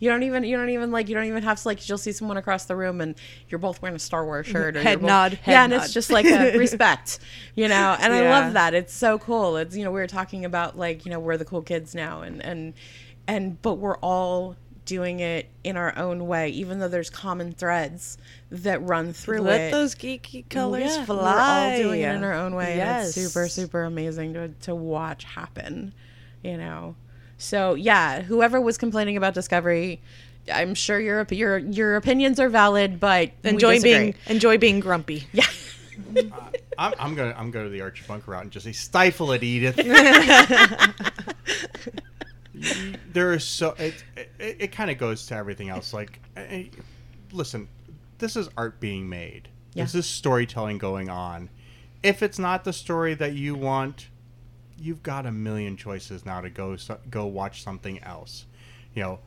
You don't even. You don't even like. You don't even have to like. You'll see someone across the room, and you're both wearing a Star Wars mm-hmm. shirt. Or Head both- nod, head yeah, and nod. it's just like a respect, you know. And I love that. It's so cool. It's you know we were talking about like you know we're the cool kids now, and and and but we're all doing it in our own way, even though there's common threads that run through Let it. those geeky colors Yeah, fly. We're all doing it in our own way. Yes. And it's super, super amazing to, to watch happen, you know. So yeah, whoever was complaining about Discovery, I'm sure your your your opinions are valid, but Enjoy disagree. being enjoy being grumpy. yeah. I'm, I'm gonna I'm going to the Archie Bunker route and just say stifle it, Edith. There is so it it, it kind of goes to everything else. Like, listen, this is art being made. Yeah. This is storytelling going on. If it's not the story that you want, you've got a million choices now to go so, go watch something else. You know,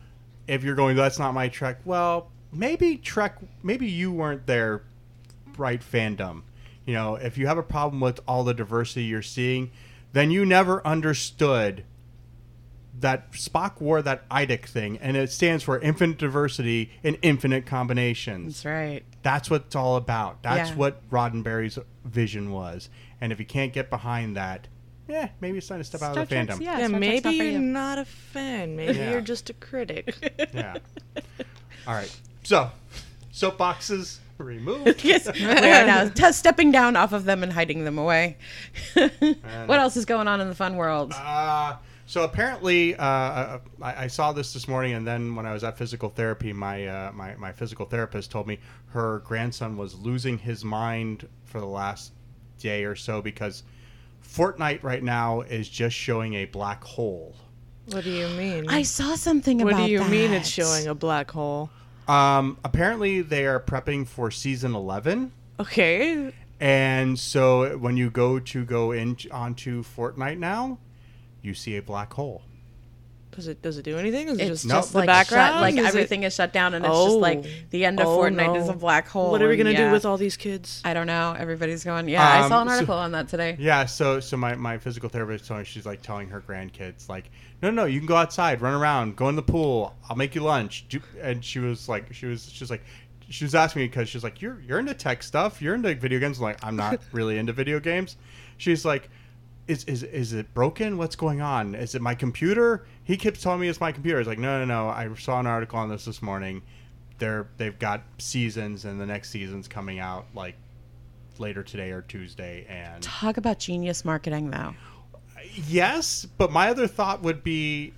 if you're going, that's not my Trek. Well, maybe Trek. Maybe you weren't there right fandom. You know, if you have a problem with all the diversity you're seeing, then you never understood that Spock wore that IDIC thing, and it stands for infinite diversity and infinite combinations. That's right. That's what it's all about. That's Yeah. what Roddenberry's vision was. And if you can't get behind that, yeah, maybe it's time to step out of the Trek's- fandom. yeah, Yeah, Star maybe not you're you. not a fan. Maybe Yeah. you're just a critic. Yeah. All right. So, soapboxes removed. yes, we are now t- stepping down off of them and hiding them away. what else is going on in the fun world? Uh, so apparently, uh, I, I saw this this morning, and then when I was at physical therapy, my, uh, my my physical therapist told me her grandson was losing his mind for the last day or so because Fortnite right now is just showing a black hole. what do you mean? I saw something about what do you mean it's showing a black hole? Um, apparently, they are prepping for season eleven. Okay. And so when you go to go in onto Fortnite now, you see a black hole. Does it does it do anything? Is it It's just, No. just the like background? shut, like Is everything is shut down, and it's just like Oh. the end of Oh, Fortnite is a black hole. What are we gonna yeah. do with all these kids? I don't know. Everybody's going. Yeah, I Um, saw an so- article on that today. Yeah, so so my, my physical therapist told me she's like telling her grandkids like, no no, you can go outside, run around, go in the pool. I'll make you lunch. Do, and she was like, she was she's like, she was asking me because she's like, you're you're into tech stuff, you're into video games. I'm like, I'm not really into video games. She's like, is is is it broken? What's going on? Is it my computer? He keeps telling me it's my computer. He's like, no no no. I saw an article on this this morning. They're they've got seasons, and the next season's coming out like later today or Tuesday, and Talk about genius marketing, though. Yes, but my other thought would be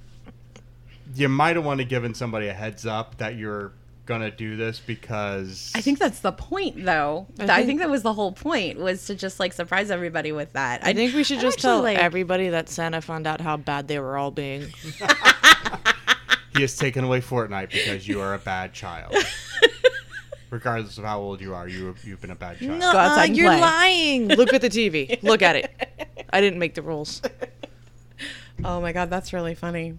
you might have want to given somebody a heads up that you're gonna do this because I think that's the point, though. I I, think- think, that was the whole point was to just like surprise everybody with that. I think we should just actually, tell like- everybody that Santa found out how bad they were all being. he has taken away Fortnite because you are a bad child. Regardless of how old you are, you you've been a bad child. Go outside you're play. lying. Look at the TV. Look at it. I didn't make the rules. Oh my god, that's really funny.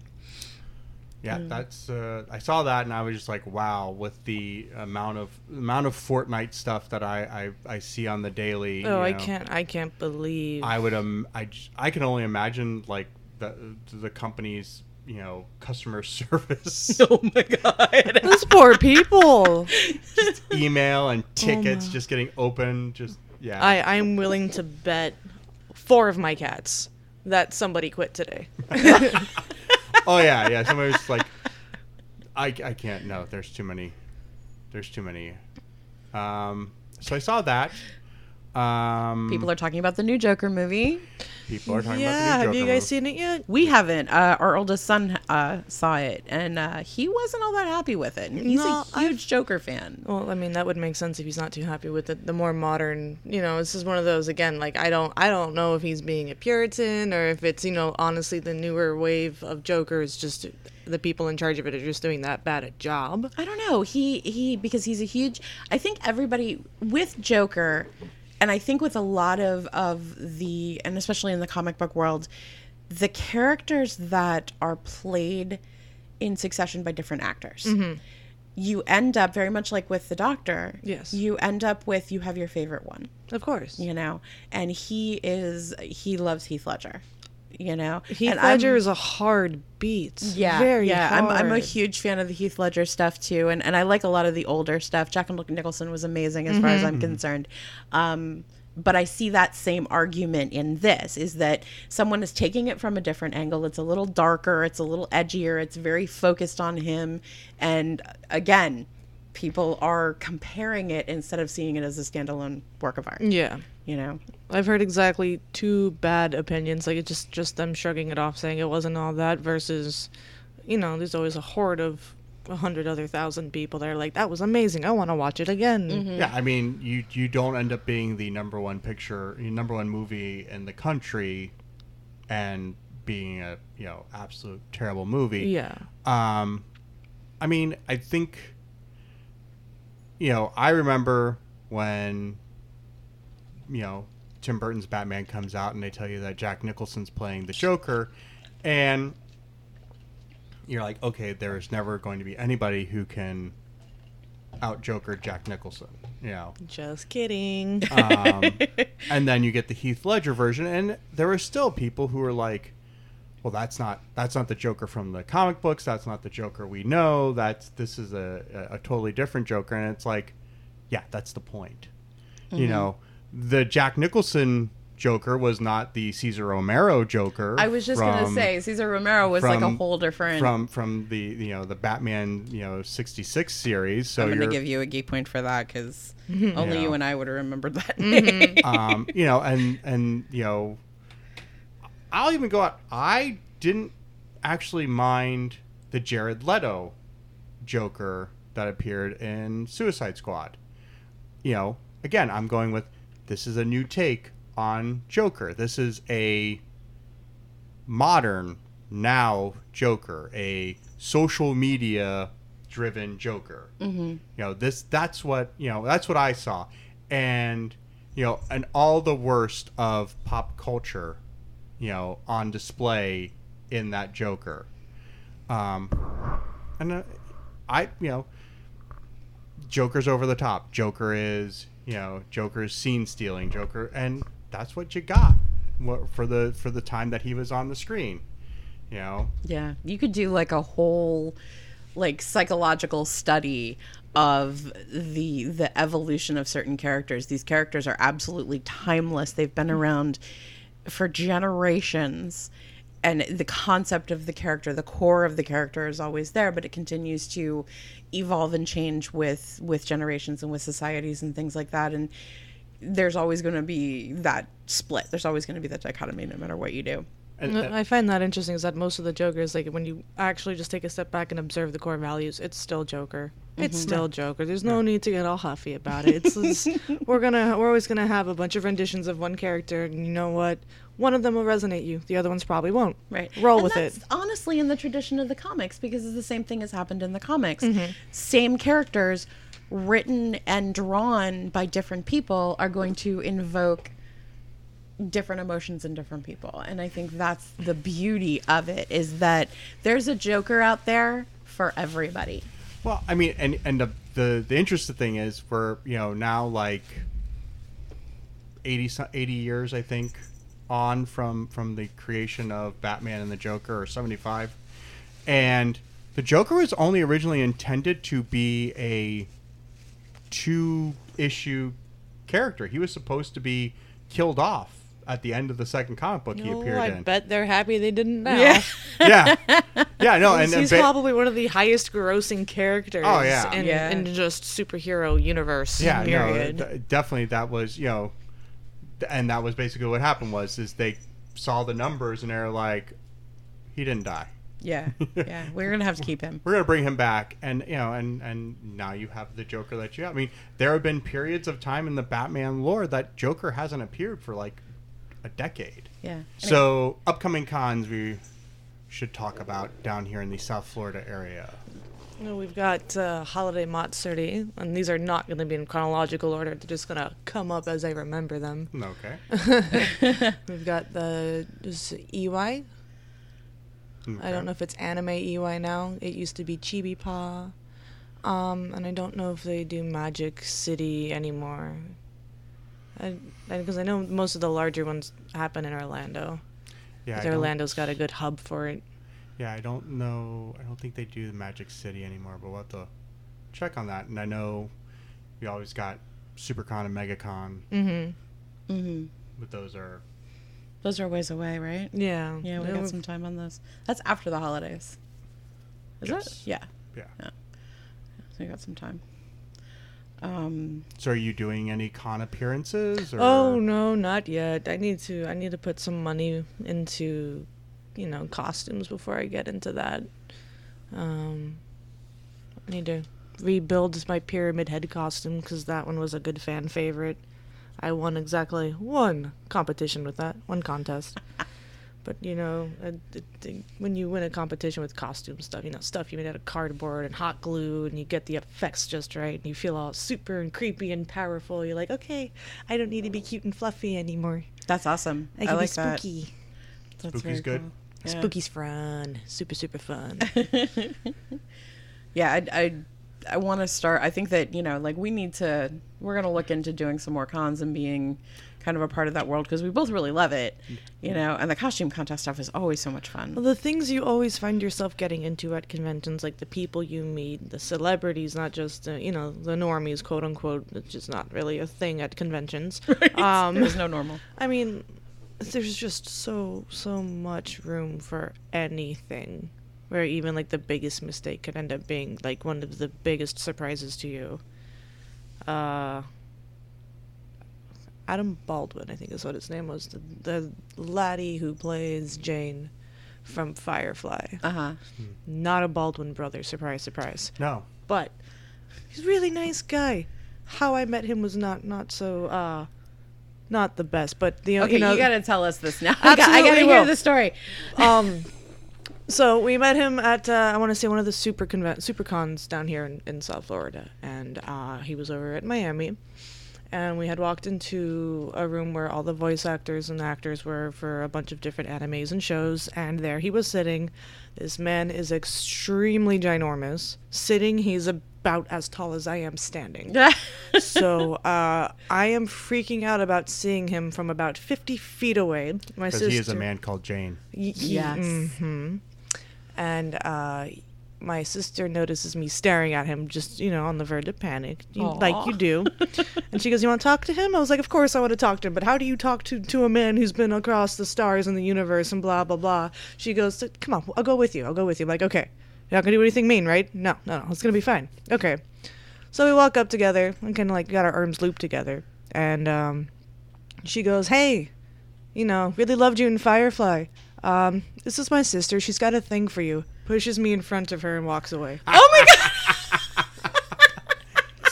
Yeah, Mm. that's. Uh, I saw that and I was just like, wow, with the amount of amount of Fortnite stuff that I I, I see on the daily. Oh, you I can't. I can't believe. I would um I j- I can only imagine like the the company's you know customer service Oh my god. Those poor people. email and tickets my. just getting open. Just yeah. I I'm willing to bet four of my cats that somebody quit today. Oh yeah, yeah. Somebody's like, I I can't. No, there's too many. There's too many. Um. So I saw that. Um. People are talking about the new Joker movie. People are talking yeah, about the new have you guys seen it yet? We haven't. Uh, our oldest son uh, saw it, and uh, he wasn't all that happy with it. He's No, a huge Joker fan. Well, I mean, that would make sense if he's not too happy with it. The more modern, you know, this is one of those again. Like, I don't, I don't know if he's being a Puritan or if it's, you know, honestly the newer wave of Jokers. Just the people in charge of it are just doing that bad a job. I don't know. He he because he's a huge. I think everybody with Joker, and I think with a lot of of the and especially in the comic book world, the characters that are played in succession by different actors. Mm-hmm. You end up very much like with the Doctor. Yes. You end up with you have your favorite one, Of course, you know, and he is he loves Heath Ledger, you know. Heath and I'm- Ledger is a hard beat. yeah, very yeah. I'm, I'm a huge fan of the Heath Ledger stuff too, and, and I like a lot of the older stuff. Jack and Nicholson was amazing as far as I'm concerned. Um, but I see that same argument in this is that someone is taking it from a different angle. It's a little darker, it's a little edgier, it's very focused on him, and again, people are comparing it instead of seeing it as a standalone work of art. Yeah. You know, I've heard exactly two bad opinions. Like it's just just them shrugging it off, saying it wasn't all that. Versus, you know, there's always a horde of a hundred other thousand people that are like, "That was amazing. I want to watch it again." Yeah, I mean, you you don't end up being the number one picture, number one movie in the country, and being a you know absolute terrible movie. Yeah. Um, I mean, I think, you know, I remember when, you know, Tim Burton's Batman comes out and they tell you that Jack Nicholson's playing the Joker, and you're like, okay, there is never going to be anybody who can out Joker Jack Nicholson, you know. Just kidding. Um, and then you get the Heath Ledger version, and there are still people who are like, "Well, that's not that's not the Joker from the comic books. That's not the Joker we know. That's this is a, a, a totally different Joker." And it's like, yeah, that's the point. Mm-hmm. You know, the Jack Nicholson Joker was not the Cesar Romero Joker. I was just gonna say Cesar Romero was like a whole different. from from the you know the Batman you know sixty six series. So I'm gonna you're give you a geek point for that because Mm-hmm. only Yeah. you and I would have remembered that name. um, you know, and and you know, I'll even go out. I didn't actually mind the Jared Leto Joker that appeared in Suicide Squad. You know, again, I'm going with this is a new take on Joker. This is a modern now Joker, a social media driven Joker. Mm-hmm. You know, this that's what you know. That's what I saw, and you know, and all the worst of pop culture, you know, on display in that Joker. Um, and uh, I, you know, Joker's over the top. Joker is, you know, Joker's scene stealing. Joker, and that's what you got for the for the time that he was on the screen. You know, yeah, you could do like a whole like psychological study of the the evolution of certain characters. These characters are absolutely timeless. They've been around for generations. And the concept of the character, the core of the character is always there, but it continues to evolve and change with with generations and with societies and things like that. And there's always going to be that split. There's always going to be that dichotomy, no matter what you do. and, Uh, I find that interesting is that most of the Jokers, like when you actually just take a step back and observe the core values, it's still Joker. It's still Joker. There's no need to get all huffy about it. It's just, we're gonna we're always gonna have a bunch of renditions of one character, and you know what? One of them will resonate you. The other ones probably won't. Right. Roll And with that's it. Honestly, in the tradition of the comics, because it's the same thing has happened in the comics. Mm-hmm. Same characters written and drawn by different people are going to invoke different emotions in different people. And I think that's the beauty of it is that there's a Joker out there for everybody. Well, I mean, and and the the, the interesting thing is we're you know now like 80, 80 years I think on from from the creation of Batman and the Joker or 75 and the Joker was only originally intended to be a two issue character. He was supposed to be killed off at the end of the second comic book he Oh, appeared I in. bet they're happy they didn't now. Yeah. Yeah. Yeah, no, and He's ba- probably one of the highest grossing characters Oh, yeah. in, Yeah. in just superhero universe. yeah, period. no, d- definitely that was, you know, th- and that was basically what happened was is they saw the numbers and they're like he didn't die. Yeah, yeah. We're gonna have to keep him. we're gonna bring him back and you know and and now you have the joker that you have i mean there have been periods of time in the batman lore that joker hasn't appeared for like a decade Yeah. so upcoming cons we should talk about down here in the south florida area Well, We've got uh, Holiday Matsuri, and these are not going to be in chronological order. They're just going to come up as I remember them. okay We've got the just EY. I don't know if it's anime EY now. It used to be Chibi Pa. Um, and I don't know if they do Magic City anymore. Because I, know most of the larger ones happen in Orlando. yeah 'Cause I don't- Orlando's got a good hub for it. Yeah i don't know i don't think they do the magic city anymore but we'll have to check on that and i know we always got supercon and megacon Mm-hmm. hmm but those are Those are ways away, right? Yeah. Yeah, we They got some time on those. That's after the holidays. Is Yes. it? Yeah. yeah So we got some time. Um, so are you doing any con appearances or Oh no, not yet. I need to. I need to put some money into, you know, costumes before I get into that. Um, I need to rebuild my pyramid head costume because that one was a good fan favorite. I won exactly one competition with that, one contest. But you know, I, I think when you win a competition with costume stuff, you know, stuff you made out of cardboard and hot glue, and you get the effects just right, and you feel all super and creepy and powerful. You're like, okay, I don't need to be cute and fluffy anymore. that's awesome. I I, can like be that. spooky. That's Spooky's very good. cool. Yeah. Spooky's fun, super super fun. yeah, I, I, I want to start. I think that you know, like we need to. We're gonna look into doing some more cons and being kind of a part of that world because we both really love it, you know. And the costume contest stuff is always so much fun. Well, the things you always find yourself getting into at conventions, like the people you meet, the celebrities, not just uh, you know the normies, quote unquote, which is not really a thing at conventions. Um, There's no normal. I mean, there's just so so much room for anything, where even like the biggest mistake could end up being like one of the biggest surprises to you. Uh, Adam Baldwin, I think is what his name was, the, the laddie who plays Jayne from Firefly. Uh huh. Not a Baldwin brother, surprise, surprise. no But he's a really nice guy. How I met him was not not so uh not the best, but the Okay, you know gotta tell us this now. I, got, I got to hear the story. um so we met him at uh, I want to say one of the super conven- super cons down here in, in South Florida, and uh, he was over at Miami, and we had walked into a room where all the voice actors and actors were for a bunch of different animes and shows, and there he was sitting. This man is extremely ginormous. Sitting, he's about as tall as I am standing. so uh, I am freaking out about seeing him from about 50 feet away. My sister. he is a man called Jayne Y- he- Yes. mhm. And uh, my sister notices me staring at him, just you know, on the verge of panic, you, like you do. and she goes, "You want to talk to him?" I was like, "Of course I want to talk to him, but how do you talk to to a man who's been across the stars and the universe and blah blah blah?" She goes, "Come on, I'll go with you. I'll go with you." I'm like, okay, you're not gonna do anything mean, right? No, no, no, it's gonna be fine. Okay. So we walk up together and kind of like got our arms looped together, and um, she goes, "Hey, you know, really loved you in Firefly. Um, this is my sister. She's got a thing for you." Pushes me in front of her and walks away. oh my god!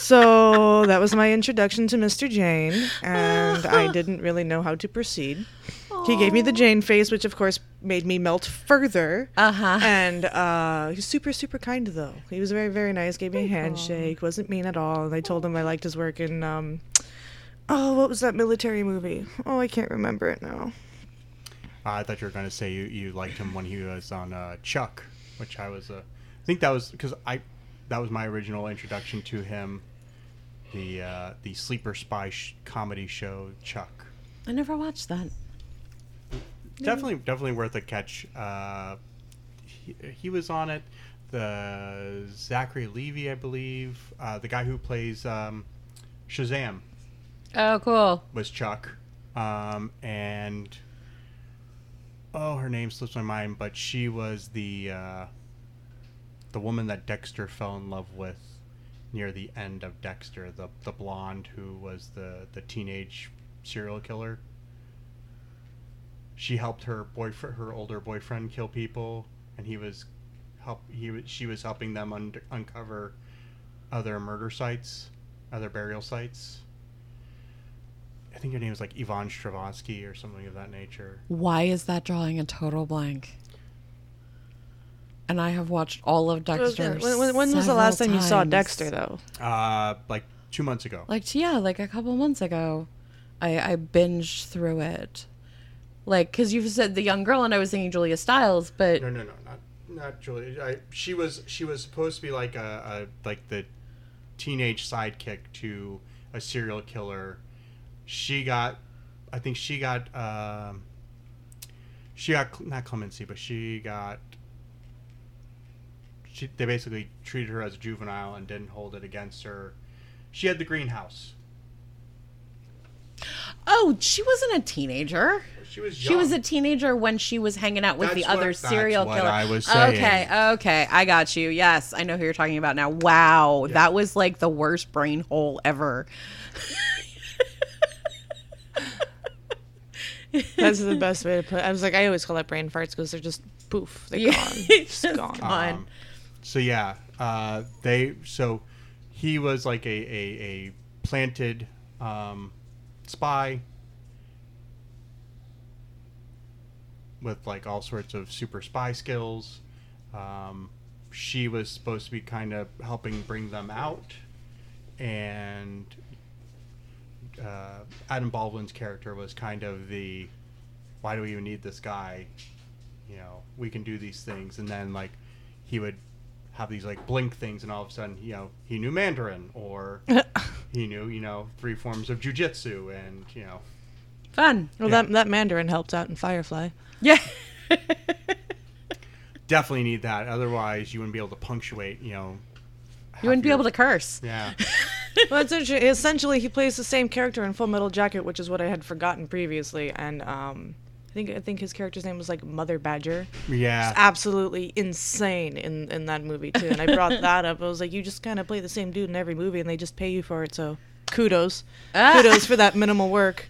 So that was my introduction to Mr. Jayne, and I didn't really know how to proceed. He gave me the Jayne face, which of course made me melt further. Uh huh. And uh, he was super, super kind though. He was very, very nice. Gave me a handshake. wasn't mean at all. And I told him I liked his work in um, oh, what was that military movie? Oh, I can't remember it now. Uh, I thought you were going to say you, you liked him when he was on uh, Chuck, which I was. Uh, I think that was because I that was my original introduction to him. The uh, the sleeper spy sh- comedy show Chuck. I never watched that. Definitely definitely worth a catch. Uh, he, he was on it. The Zachary Levi, I believe, uh, the guy who plays um, Shazam Oh, cool. was Chuck, um, and oh, her name slips my mind, but she was the uh, the woman that Dexter fell in love with near the end of Dexter, the the blonde who was the the teenage serial killer. She helped her boyfriend, her older boyfriend, kill people, and he was help. He was she was helping them un- uncover other murder sites, other burial sites. I think her name was like Yvonne Strahovski or something of that nature. Why is that drawing a total blank? And I have watched all of Dexter. When, when, when was the last time several you saw. Dexter, though? Uh, like two months ago. Like yeah, like a couple months ago, I I binged through it. Like, cause you said the young girl, and I was thinking Julia Stiles, but No, no, no, not not Julie. I, she was she was supposed to be like a, a like the teenage sidekick to a serial killer. She got, I think she got, um, she got not clemency, but she got. She, they basically treated her as a juvenile and didn't hold it against her. She had the greenhouse. oh, she wasn't a teenager. She was. She was a teenager when she was hanging out with the That's what- other that's serial what killer. I was saying. Okay, okay, I got you. Yes, I know who you're talking about now. Wow, that was like the worst brain hole ever. That's the best way to put. it. I was like, I always call that brain farts because they're just poof, they're Yeah. gone, It's just just gone. gone. Um, so yeah, uh, they so he was like a a, a planted um, spy with like all sorts of super spy skills. Um, she was supposed to be kind of helping bring them out, and uh, Adam Baldwin's character was kind of the why do we even need this guy? You know, we can do these things, and then like he would have these like blink things, and all of a sudden, you know, he knew Mandarin, or he knew you know three forms of jujitsu, and you know, Fun. Well, Yeah. that that Mandarin helped out in Firefly. Yeah. definitely need that. Otherwise, you wouldn't be able to punctuate. You know, you wouldn't be able to curse. Yeah, well, it's interesting. Essentially, he plays the same character in Full Metal Jacket, which is what I had forgotten previously. And um, I think I think his character's name was like Mother Badger. yeah. Absolutely insane in in that movie too. And I brought that up. I was like, you just kind of play the same dude in every movie, and they just pay you for it. So kudos, Ah. kudos for that minimal work.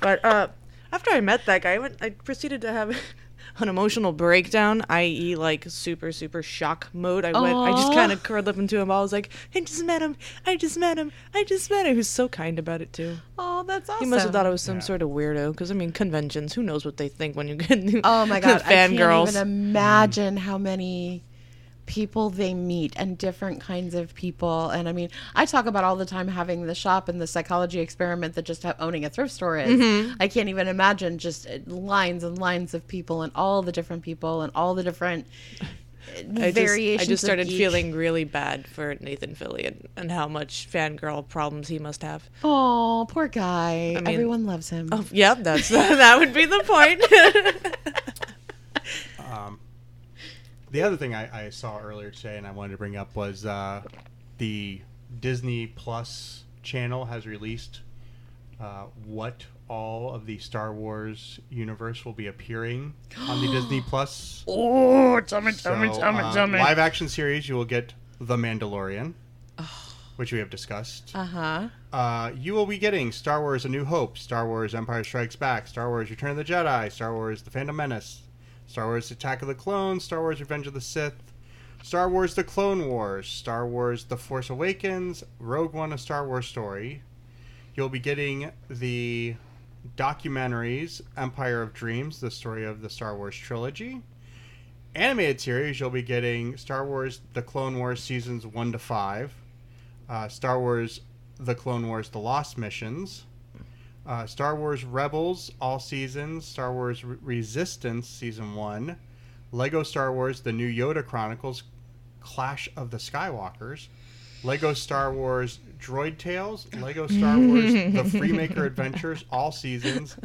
But uh, after I met that guy, I, went, I proceeded to have an emotional breakdown, i.e., like super super shock mode. I went, I just kind of curled up into him. I was like, I just met him. I just met him. I just met him. He was so kind about it too. Oh, that's awesome. He must have thought I was some Yeah. sort of weirdo. Because I mean, conventions. Who knows what they think when you get new Oh my god, I can't fangirls. even imagine how many people they meet and different kinds of people. And I mean, I talk about all the time having the shop and the psychology experiment that just ha- owning a thrift store is. Mm-hmm. I can't even imagine just uh, lines and lines of people and all the different people and all the different uh, I just, variations. I just of started feeling really bad for Nathan Fillion and how much fangirl problems he must have. Oh, poor guy. mean- Everyone loves him. Oh, yep, that's that would be the point. Um, the other thing I, I saw earlier today and I wanted to bring up was uh, the Disney Plus channel has released uh, what all of the Star Wars universe will be appearing on the Disney Plus. Oh, tell me, tell So, uh, live action series, you will get The Mandalorian, which we have discussed. Uh huh. Uh, you will be getting Star Wars: A New Hope, Star Wars: Empire Strikes Back, Star Wars: Return of the Jedi, Star Wars: The Phantom Menace, Star Wars: Attack of the Clones, Star Wars: Revenge of the Sith, Star Wars: The Clone Wars, Star Wars: The Force Awakens, Rogue One: A Star Wars Story. You'll be getting the documentaries Empire of Dreams, the story of the Star Wars trilogy. Animated series, you'll be getting Star Wars: The Clone Wars seasons one to five, uh, Star Wars: The Clone Wars: The Lost Missions, uh, Star Wars Rebels all seasons, Star Wars Re- Resistance season one, Lego Star Wars: The New Yoda Chronicles, Clash of the Skywalkers, Lego Star Wars Droid Tales, Lego Star Wars, The Freemaker Adventures, all seasons,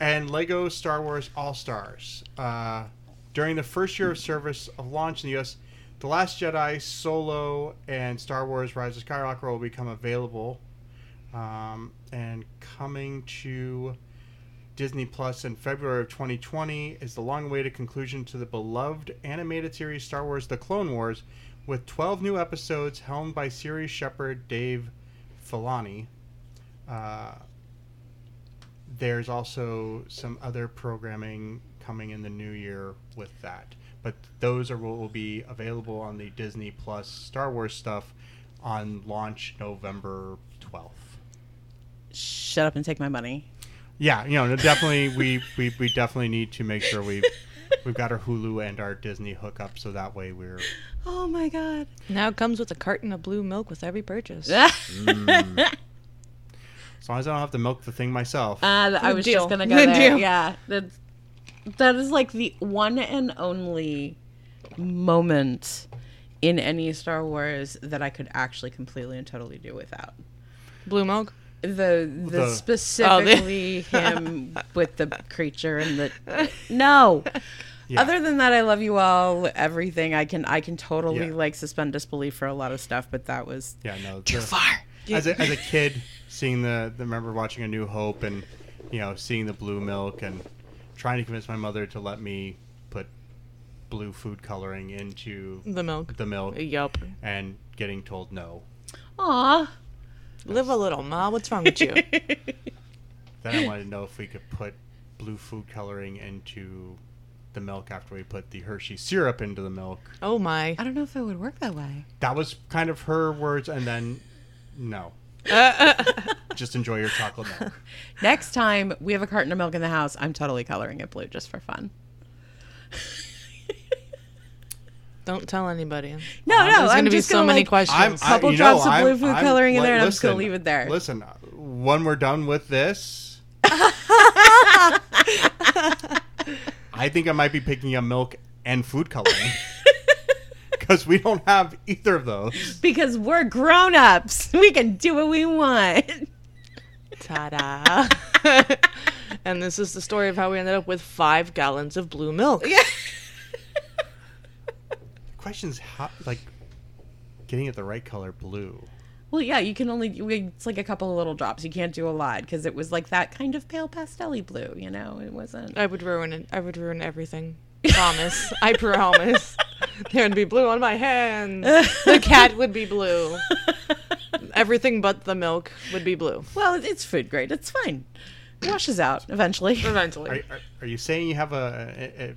and Lego Star Wars All Stars. Uh, during the first year of service of launch in the U.S., The Last Jedi, Solo, and Star Wars Rise of Skywalker will become available. Um, and coming to Disney Plus in February of 2020 is the long awaited conclusion to the beloved animated series Star Wars The Clone Wars, with 12 new episodes helmed by series shepherd Dave Filoni. Uh, there's also some other programming coming in the new year with that. But those are what will be available on the Disney Plus Star Wars stuff on launch November 12th. Shut up and take my money. Yeah, you know, definitely we, we, we definitely need to make sure we we've got our Hulu and our Disney hookup so that way we're Oh my god. Now it comes with a carton of blue milk with every purchase. mm. as long as I don't have to milk the thing myself. Uh, I was deal. just gonna go there. deal. Yeah, that's that is like the one and only moment in any Star Wars that I could actually completely and totally do without. Blue milk? The the, The- specifically oh, him with the creature and the no. Yeah. Other than that, I love you all. Everything I can I can totally Yeah. like suspend disbelief for a lot of stuff, but that was yeah, no. too the- far. As a, as a kid, seeing the, the remember watching A New Hope and you know seeing the blue milk and trying to convince my mother to let me put blue food coloring into The milk. the milk yep and getting told no. Aw. Live a little, Ma. What's wrong with you? Then I wanted to know if we could put blue food coloring into the milk after we put the Hershey syrup into the milk. oh my. I don't know if it would work that way. That was kind of her words, and then no. Just enjoy your chocolate milk. Next time we have a carton of milk in the house, I'm totally coloring it blue just for fun. Don't tell anybody. No, There's no, There's gonna I'm be just so gonna, many like, questions. I'm, I, Couple drops know, of I'm- blue food I'm- coloring in li- there and I'm just gonna leave it there. Listen, uh, when we're done with this, I think I might be picking up milk and food coloring because we don't have either of those. because we're grown ups. We can do what we want. Ta-da! and this is the story of how we ended up with five gallons of blue milk. The question's how, like, getting it the right color blue. Well, yeah, you can only it's like a couple of little drops. You can't do a lot because it was like that kind of pale pastelly blue. You know, it wasn't. I would ruin it. I would ruin everything. Promise. I promise. There would be blue on my hands. The cat would be blue. Everything but the milk would be blue. Well, it's food grade. It's fine. It washes out eventually. Eventually. Are, are, are you saying you have a, a, a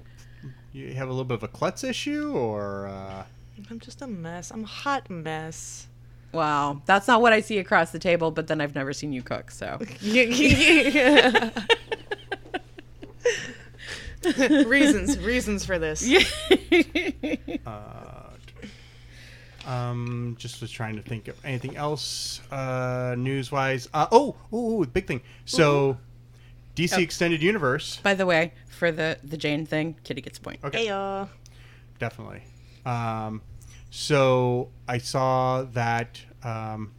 you have a little bit of a klutz issue, or uh, I'm just a mess. I'm a hot mess. Wow, that's not what I see across the table. But then I've never seen you cook, so reasons, reasons for this. uh, um, just was trying to think of anything else uh, news wise. Uh, oh, ooh, ooh, big thing. So, DC Extended Universe, By the way, for the the Jayne thing, Kitty gets a point. okay, Hey, uh, definitely. Um, so I saw that um,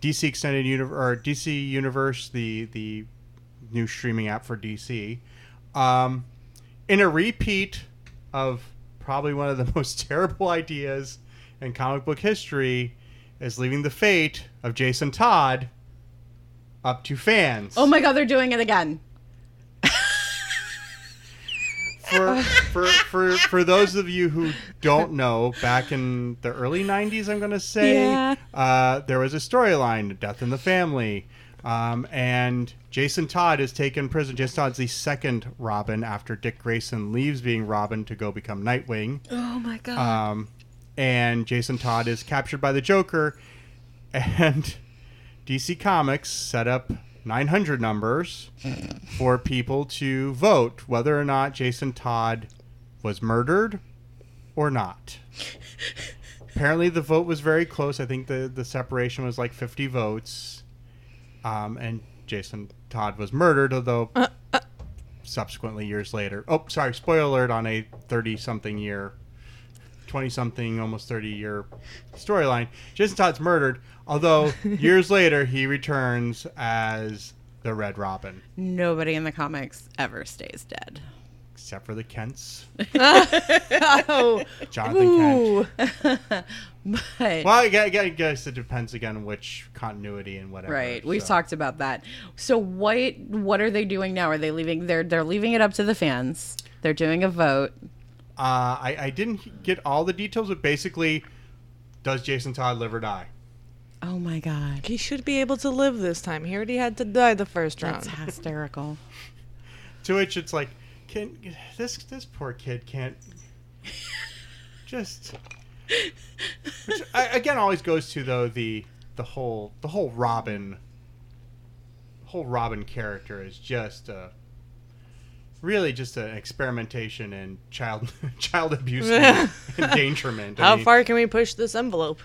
DC Extended Universe or DC Universe, the the new streaming app for DC, um, in a repeat of probably one of the most terrible ideas in comic book history, is leaving the fate of Jason Todd up to fans. Oh my God, they're doing it again. for, for for for those of you who don't know, back in the early '90s, I'm going to say Yeah. uh, there was a storyline, "Death in the Family," um, and Jason Todd is taken prison. Jason Todd's the second Robin after Dick Grayson leaves being Robin to go become Nightwing. Oh my God. Um, and Jason Todd is captured by the Joker, and DC Comics set up 900 numbers for people to vote whether or not Jason Todd was murdered or not. Apparently, the vote was very close. I think the, the separation was like 50 votes. Um, and Jason Todd was murdered, although subsequently years later. Oh, sorry, spoiler alert on a 30 something year twenty something, almost thirty year storyline. Jason Todd's murdered, although years later he returns as the Red Robin, Nobody in the comics ever stays dead. except for the Kents, oh, Jonathan Kent. But Well, I I guess it depends again on which continuity and whatever. right, we've so. talked about that. So what what are they doing now? Are they leaving? They're they're leaving it up to the fans. They're doing a vote. Uh, I, I didn't get all the details, but basically, does Jason Todd live or die? Oh my god, He should be able to live this time. He already had to die the first round. that's hysterical. To which it's like, can this this poor kid can't just. Which I, again always goes to though the the whole the whole Robin whole Robin character is just uh really just an experimentation and child child abuse and endangerment. I How mean, far can we push this envelope?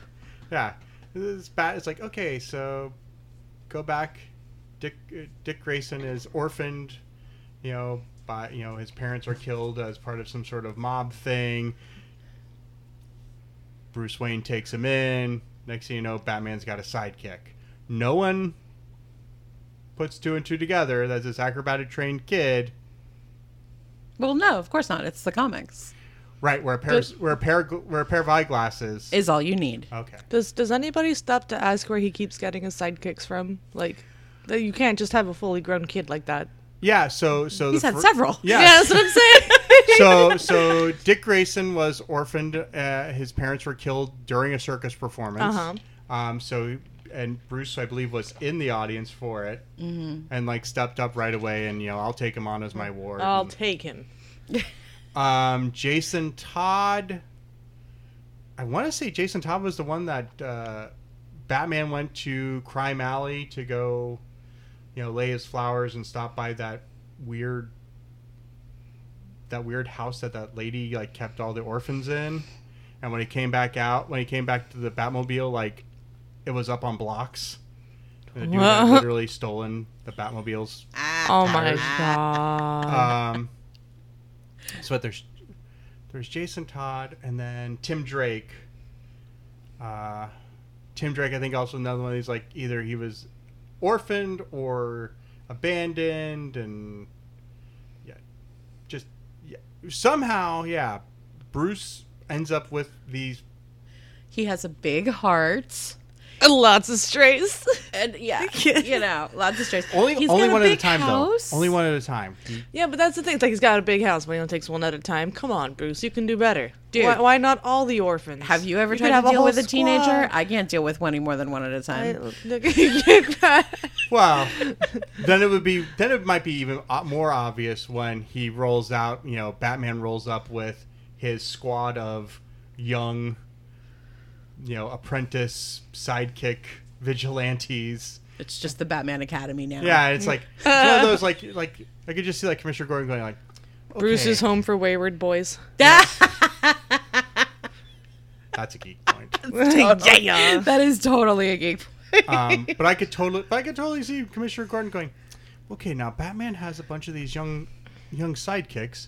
Yeah, it's bad. It's like okay, so go back. Dick Dick Grayson is orphaned. You know, by you know his parents are killed as part of some sort of mob thing. Bruce Wayne takes him in. Next thing you know, Batman's got a sidekick. No one puts two and two together. That this acrobatic trained kid, Well, no, of course not. It's the comics. right? Where a pair, of, where a pair, of where a pair of eyeglasses. Is all you need. okay. Does Does anybody stop to ask where he keeps getting his sidekicks from? Like, that you can't just have a fully grown kid like that. Yeah. So so He's the had fir- several. Yeah. Yeah, that's what I'm saying. so so Dick Grayson was orphaned. Uh, his parents were killed during a circus performance. Uh-huh. Um. So and Bruce, I believe, was in the audience for it, mm-hmm. and like stepped up right away, and you know, I'll take him on as my ward. I'll And, take him. um, Jason Todd. I want to say Jason Todd was the one that uh, Batman went to Crime Alley to go, you know, lay his flowers and stop by that weird, that weird house that that lady like kept all the orphans in. And when he came back out, when he came back to the Batmobile, like it was up on blocks. And the dude had literally stolen the Batmobiles Oh my god. um, so there's there's Jason Todd and then Tim Drake. Uh, Tim Drake, I think, also another one. He's like either he was orphaned or abandoned, and yeah, just yeah. somehow, yeah. Bruce ends up with these. He has a big heart. Lots of strays. And yeah, you know, lots of strays. Only He's only got a one at a time house. though. Only one at a time. Yeah, but that's the thing. It's like he's got a big house, but he only takes one at a time. Come on, Bruce, you can do better. Dude. why, why not all the orphans? Have you ever could tried to deal whole with a teenager? squad. I can't deal with any more than one at a time. Well, then it would be then it might be even uh, more obvious when he rolls out. You know, Batman rolls up with his squad of young, you know, apprentice sidekick vigilantes. It's just the Batman Academy now. Yeah, it's like it's one of those like like I could just see like Commissioner Gordon going like, Bruce is home for wayward boys. That's a geek point. yeah. that is totally a geek. um, but I could totally, but I could totally see Commissioner Gordon going, okay, now Batman has a bunch of these young, young sidekicks,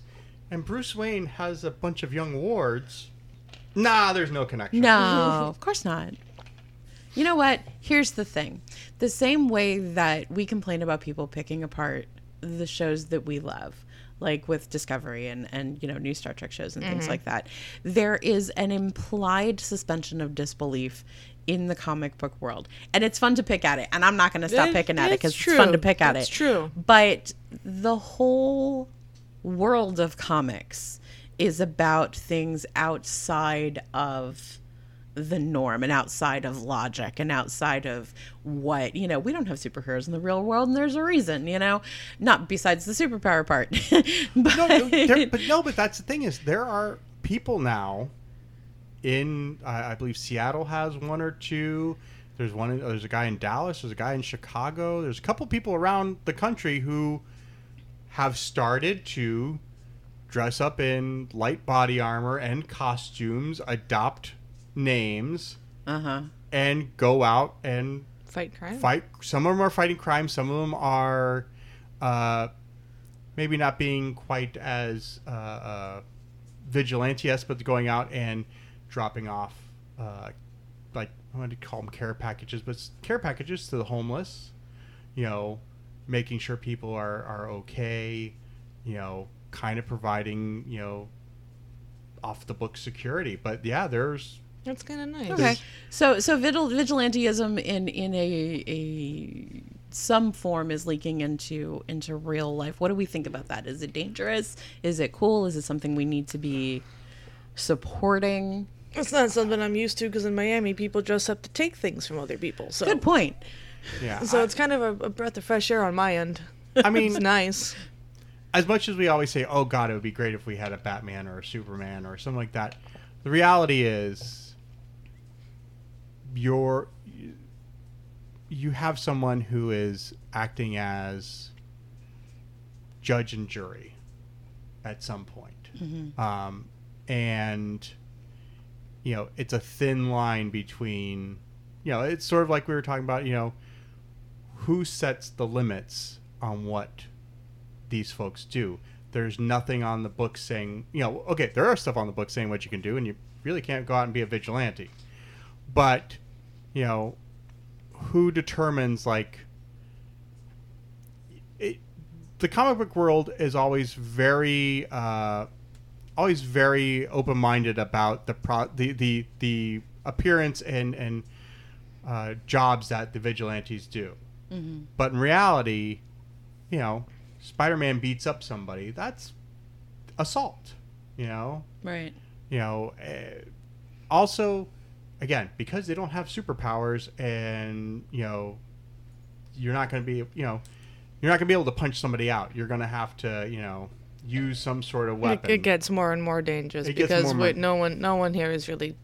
and Bruce Wayne has a bunch of young wards. Nah, there's no connection. No, of course not. You know what? Here's the thing. The same way that we complain about people picking apart the shows that we love, like with Discovery and, and you know, new Star Trek shows and things mm-hmm. like that, there is an implied suspension of disbelief in the comic book world. And it's fun to pick at it. And I'm not going to stop It- picking at it because it's fun to true. pick at It's it. It's true. But the whole world of comics is about things outside of the norm and outside of logic and outside of what you know we don't have superheroes in the real world and there's a reason you know not besides the superpower part but no, there, but no, but that's the thing is there are people now in I I believe Seattle has one or two. There's one. in- There's a guy in Dallas. There's a guy in Chicago. There's a couple people around the country who have started to dress up in light body armor and costumes, adopt names, uh-huh and go out and Fight crime. fight. Some of them are fighting crime. Some of them are uh, maybe not being quite as uh, uh, vigilante, but going out and dropping off, uh, like I want to call them care packages, but care packages to the homeless. You know, making sure people are are okay. You know, kind of providing you know off the book security. But yeah, there's That's kind of nice. Okay, so so vigil- vigilanteism in in a a some form is leaking into into real life. What do we think about that? Is it dangerous? Is it cool? Is it something we need to be supporting? It's not something I'm used to because in Miami, people dress up to take things from other people. So, Good point. yeah. so I- it's kind of a, a breath of fresh air on my end. I mean, It's nice. As much as we always say, "Oh God, it would be great if we had a Batman or a Superman or something like that," the reality is, you're you have someone who is acting as judge and jury at some point. Um, and you know, it's a thin line between, you know, it's sort of like we were talking about, you know, who sets the limits on what these folks do. There's nothing on the book saying, you know, okay, there are stuff on the book saying what you can do, and you really can't go out and be a vigilante. But, you know, who determines, like, it, the comic book world is always very, uh, always very open minded about the, pro- the, the, the appearance and, and uh, jobs that the vigilantes do. But in reality, you know, Spider-Man beats up somebody. That's assault. You know, Right. you know. Uh, also, again, because they don't have superpowers, and you know, you're not going to be, you know, you're not going to be able to punch somebody out. You're going to have to, you know, use some sort of weapon. it gets more and more dangerous It because more wait, mon- no one, no one here is really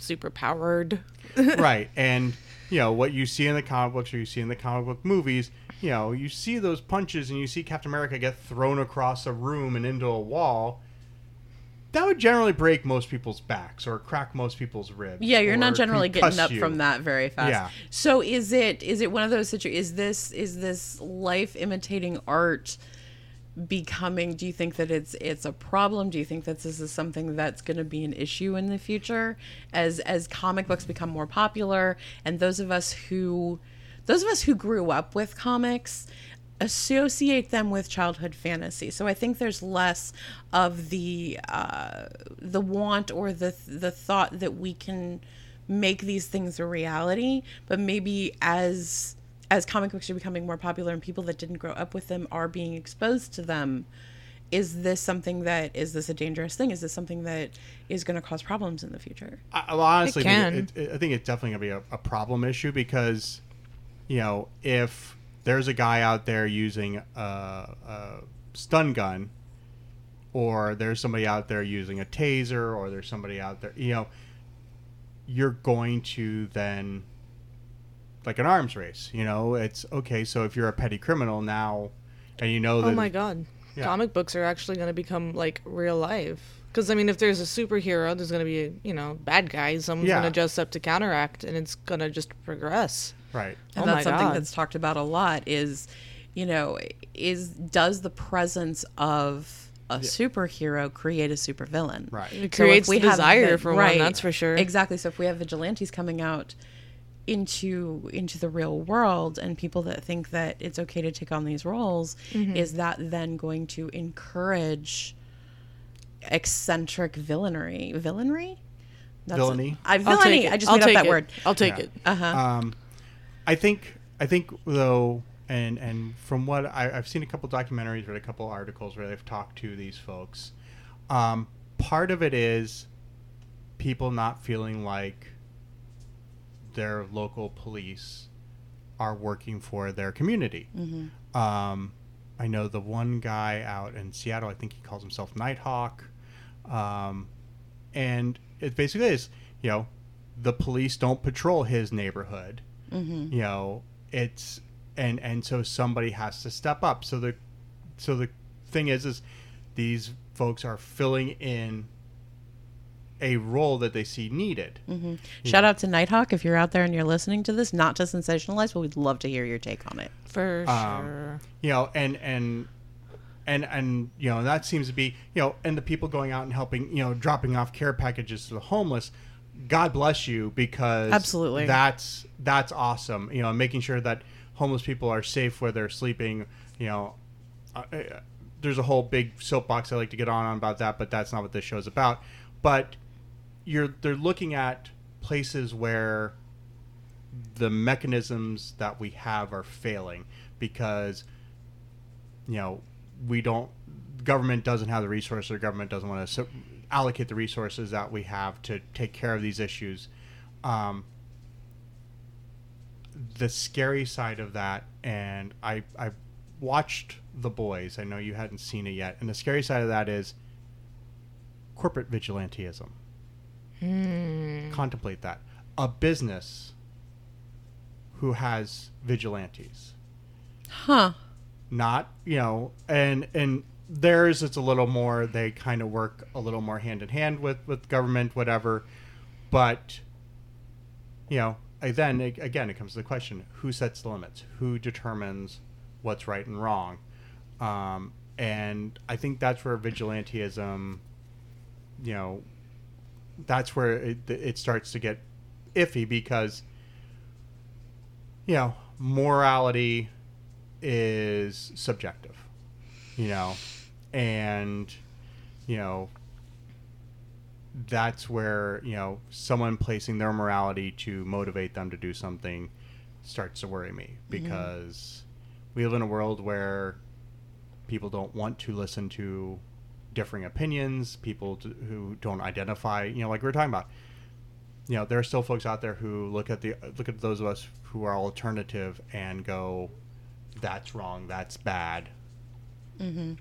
super powered. right and you know what you see in the comic books or you see in the comic book movies you know you see those punches and you see captain america get thrown across a room and into a wall that would generally break most people's backs or crack most people's ribs Yeah, you're not generally getting up you. from that very fast. Yeah. So is it is it one of those situations? Is this is this life imitating art becoming? Do you think that it's it's a problem? Do you think that this is something that's going to be an issue in the future as as comic books become more popular and those of us who those of us who grew up with comics associate them with childhood fantasy. So I think there's less of the uh, the want or the the thought that we can make these things a reality. But maybe as as comic books are becoming more popular and people that didn't grow up with them are being exposed to them, is this something that is this a dangerous thing? Is this something that is going to cause problems in the future? I, well, honestly, It I think can. It, it, I think it's definitely going to be a, a problem issue because, you know, if there's a guy out there using a, a stun gun, or there's somebody out there using a taser, or there's somebody out there, you know, you're going to then, like an arms race, you know, it's okay. So if you're a petty criminal now, and you know oh that Oh my god. Yeah. Comic books are actually going to become like real life. Because, I mean, if there's a superhero, there's going to be, a, you know, bad guys. Someone's Yeah. going to dress up to counteract, and it's going to just progress. Right, and Oh that's something God. that's talked about a lot is you know is does the presence of a superhero create a supervillain right. It So if creates we the have desire the- for right, one, that's for sure. exactly so if we have vigilantes coming out into into the real world and people that think that it's okay to take on these roles Mm-hmm. is that then going to encourage eccentric villainy villainry That's Villainy. I villainy. I just I'll made up that it. word. I'll take Yeah. it. Uh huh. Um, I think I think though, and and from what I, I've seen a couple documentaries, read a couple articles where they've talked to these folks. Um, part of it is people not feeling like their local police are working for their community. Um, I know the one guy out in Seattle. I think he calls himself Nighthawk, um, and it basically is you know the police don't patrol his neighborhood. You know it's and and so somebody has to step up. So the so the thing is is these folks are filling in a role that they see needed. Shout out to Nighthawk if you're out there and you're listening to this. Not to sensationalize, but we'd love to hear your take on it. For Um, sure. you know and and and and you know that seems to be you know and the people going out and helping you know dropping off care packages to the homeless God bless you because Absolutely. that's that's awesome. You know, making sure that homeless people are safe where they're sleeping. You know, uh, uh, there's a whole big soapbox I like to get on about that, but that's not what this show's about. But you're they're looking at places where the mechanisms that we have are failing because you know we don't government doesn't have the resources or government doesn't want to allocate the resources that we have to take care of these issues. Um, the scary side of that and i i watched the boys i know you hadn't seen it yet and the scary side of that is corporate vigilanteism. Contemplate that. A business who has vigilantes. Huh. not you know and and theirs it's a little more they kind of work a little more hand in hand with with government whatever. But you know then a- again it comes to the question who sets the limits? Who determines what's right and wrong? Um, and i think that's where vigilanteism you know that's where it, it starts to get iffy because you know morality is subjective you know and you know that's where you know someone placing their morality to motivate them to do something starts to worry me mm-hmm. because we live in a world where people don't want to listen to differing opinions people who don't identify you know like we are talking about. You know there are still folks out there who look at the look at those of us who are alternative and go that's wrong that's bad mm-hmm.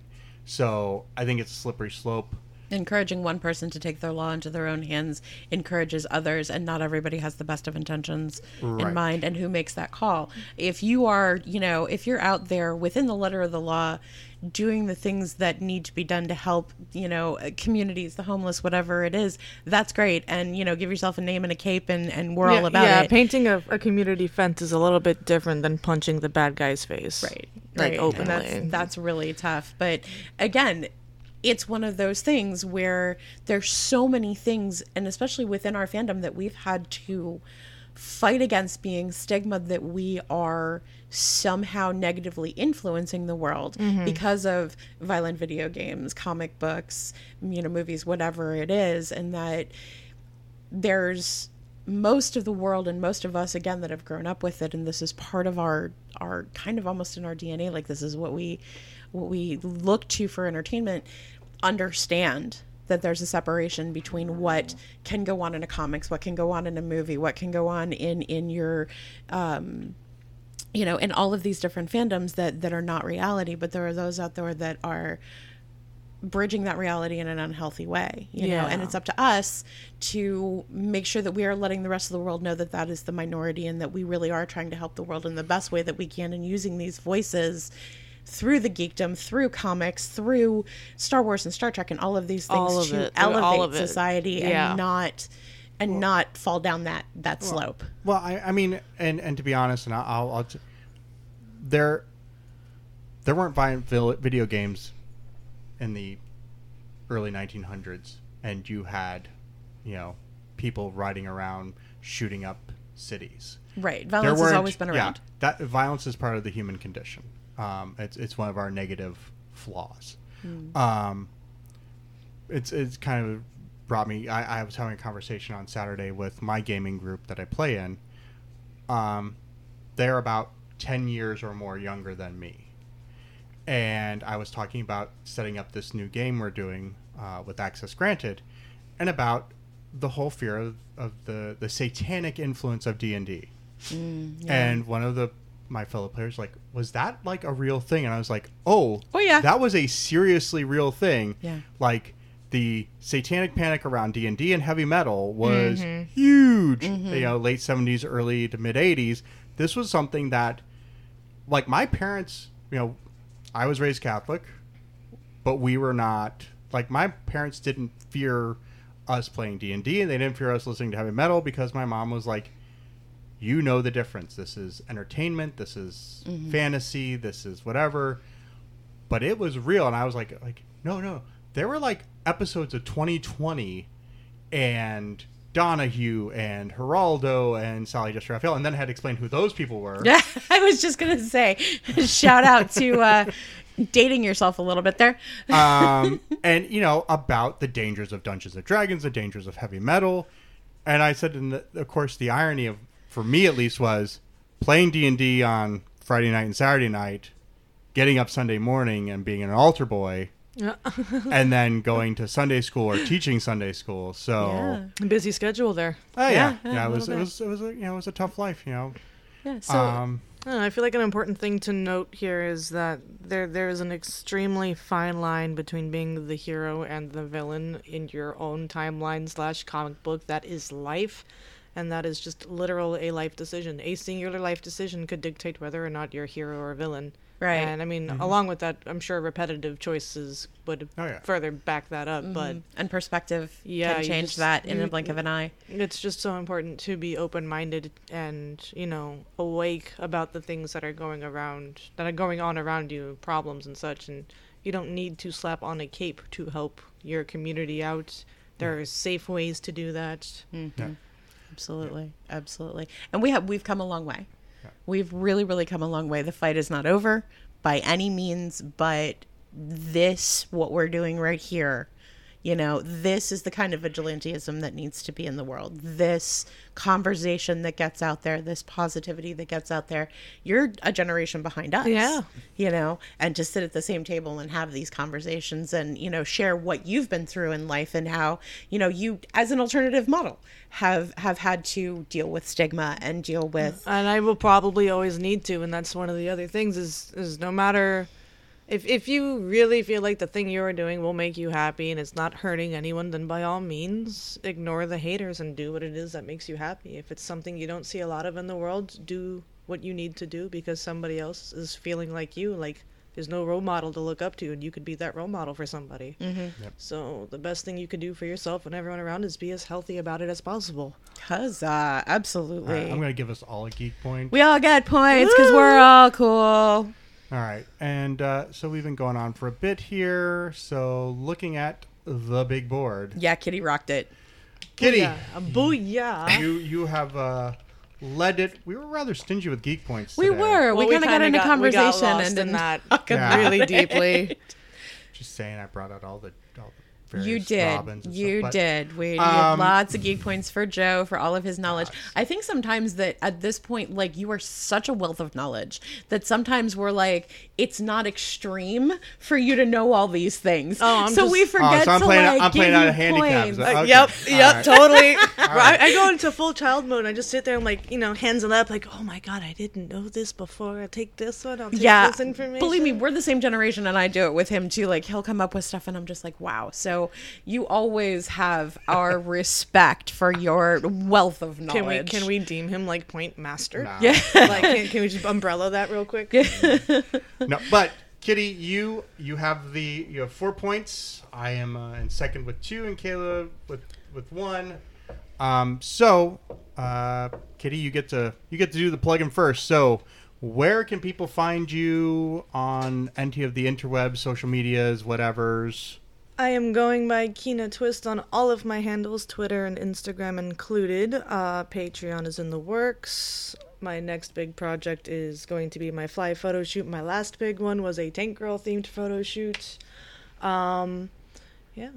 So i think it's a slippery slope Encouraging one person to take their law into their own hands encourages others, and not everybody has the best of intentions Right. in mind. And who makes that call? If you are, you know, if you're out there within the letter of the law, doing the things that need to be done to help, you know, uh, communities, the homeless, whatever it is, that's great. And you know, give yourself a name and a cape, and and we're all about yeah, it. painting a, a community fence is a little bit different than punching the bad guy's face. right Like right. openly. that's that's really tough but again it's one of those things where there's so many things and especially within our fandom that we've had to fight against being stigma that we are somehow negatively influencing the world mm-hmm. because of violent video games comic books you know movies whatever it is and that there's most of the world and most of us again that have grown up with it and this is part of our our kind of almost in our DNA like this is what we what we look to for entertainment understand that there's a separation between what can go on in a comics what can go on in a movie what can go on in in your um you know in all of these different fandoms that that are not reality but there are those out there that are bridging that reality in an unhealthy way you know and it's up to us to make sure that we are letting the rest of the world know that that is the minority and that we really are trying to help the world in the best way that we can and using these voices through the geekdom through comics through star wars and star trek and all of these things All of to it, through all elevate of it. society Yeah. and not and not fall down that that slope Well, I, I mean, and and to be honest, and I'll, I'll, I'll t- there, there weren't violent video games in the early 1900s, and you had, you know, people riding around shooting up cities. right violence has always been around Yeah, that violence is part of the human condition. Um, it's it's one of our negative flaws. Hmm. Um, it's it's kind of brought me. I, I was having a conversation on Saturday with my gaming group that I play in. Um, they're about ten years or more younger than me, and I was talking about setting up this new game we're doing uh, with access granted, and about the whole fear of, of the the satanic influence of D and D. Mm, and one of the my fellow players like, was that like a real thing? And I was like, oh, Oh, yeah. that was a seriously real thing. Yeah. like the satanic panic around D and D and heavy metal was mm-hmm. huge. Mm-hmm. You know, late seventies, early to mid eighties. This was something that, like, my parents. You know, I was raised Catholic, but we were not like my parents didn't fear us playing D and D, and they didn't fear us listening to heavy metal because my mom was like, "You know the difference. This is entertainment. This is mm-hmm. fantasy. This is whatever." But it was real, and I was like, "Like, no, no." There were like episodes of 2020, and Donahue and Geraldo and Sally Jessy Raphael, and then had to explain who those people were. Yeah, I was just gonna say, shout out to uh, dating yourself a little bit there. um, and you know about the dangers of Dungeons and Dragons, the dangers of heavy metal, and I said, and of course, the irony of, for me at least, was playing D and D on Friday night and Saturday night, getting up Sunday morning and being an altar boy. and then going to Sunday school or teaching Sunday school. So, Busy schedule there. oh yeah, Yeah, yeah, yeah, it was, it was, it was, a, you know, it was a tough life, you know. Yeah, so um, I, I feel like an important thing to note here is that there there is an extremely fine line between being the hero and the villain in your own timeline slash comic book that is life, and that is just literal a life decision. A singular life decision could dictate whether or not you're a hero or a villain. Right. And I mean, mm-hmm. along with that, I'm sure repetitive choices would Oh, yeah. further back that up. Mm-hmm. But and perspective Yeah, can change just- that in a blink of an eye. it's just so important to be open-minded and you know awake about the things that are going around that are going on around you problems and such and you don't need to slap on a cape to help your community out there are safe ways to do that mm-hmm. yeah. Absolutely, absolutely. And we have we've come a long way. Yeah. We've really, really come a long way. The fight is not over by any means, but this, what we're doing right here, you know, this is the kind of vigilantism that needs to be in the world. This conversation that gets out there, this positivity that gets out there. You're a generation behind us. Yeah. You know, and to sit at the same table and have these conversations and, you know, share what you've been through in life and how, you know, you as an alternative model have have had to deal with stigma and deal with and i will probably always need to and that's one of the other things is is no matter if if you really feel like the thing you're doing will make you happy and it's not hurting anyone then by all means ignore the haters and do what it is that makes you happy if it's something you don't see a lot of in the world do what you need to do because somebody else is feeling like you like there's no role model to look up to and you could be that role model for somebody Mm-hmm. Yep. so the best thing you could do for yourself and everyone around is be as healthy about it as possible Huzzah, absolutely. right, I'm going to give us all a geek point. we all get points because we're all cool. All right, and uh, so we've been going on for a bit here. So looking at the big board, Yeah, Kitty rocked it. Kitty, Booyah. A booyah you you have uh, led it. We were rather stingy with geek points. We were. Well, we kind of got kinda into we got conversation lost and in that Yeah. really deeply. Just saying, I brought out all the all the You did. You stuff, did. We Um, had lots of geek points for Joe for all of his knowledge. I think sometimes that at this point, like you are such a wealth of knowledge that sometimes we're like, it's not extreme for you to know all these things. Oh, I'm so just- we Oh, forget so I'm to playing. like I'm give playing out you of handicaps. points. Okay, Uh, yep, yep, right. totally. right. I, I go into full child mode. I just sit there and like, you know, hands on up, like, oh my god, I didn't know this before. I'll take this one. I'll take yeah this information. believe me we're the same generation and i do it with him too like he'll come up with stuff and i'm just like wow so you always have our respect for your wealth of knowledge Can we can we deem him like point master? Nah. yeah like, can, can we just umbrella that real quick? No, but Kitty, you you have the you have four points. I am uh, in second with two, and Kaila with with one. Um, so, uh, Kitty, you get to you get to do the plug-in first. So, where can people find you on any of the interwebs, social medias, whatever's? I am going by Kyna Twist on all of my handles, Twitter and Instagram included. Uh, Patreon is in the works. My next big project is going to be my fly photo shoot. My last big one was a Tank Girl themed photo shoot. Um, yeah,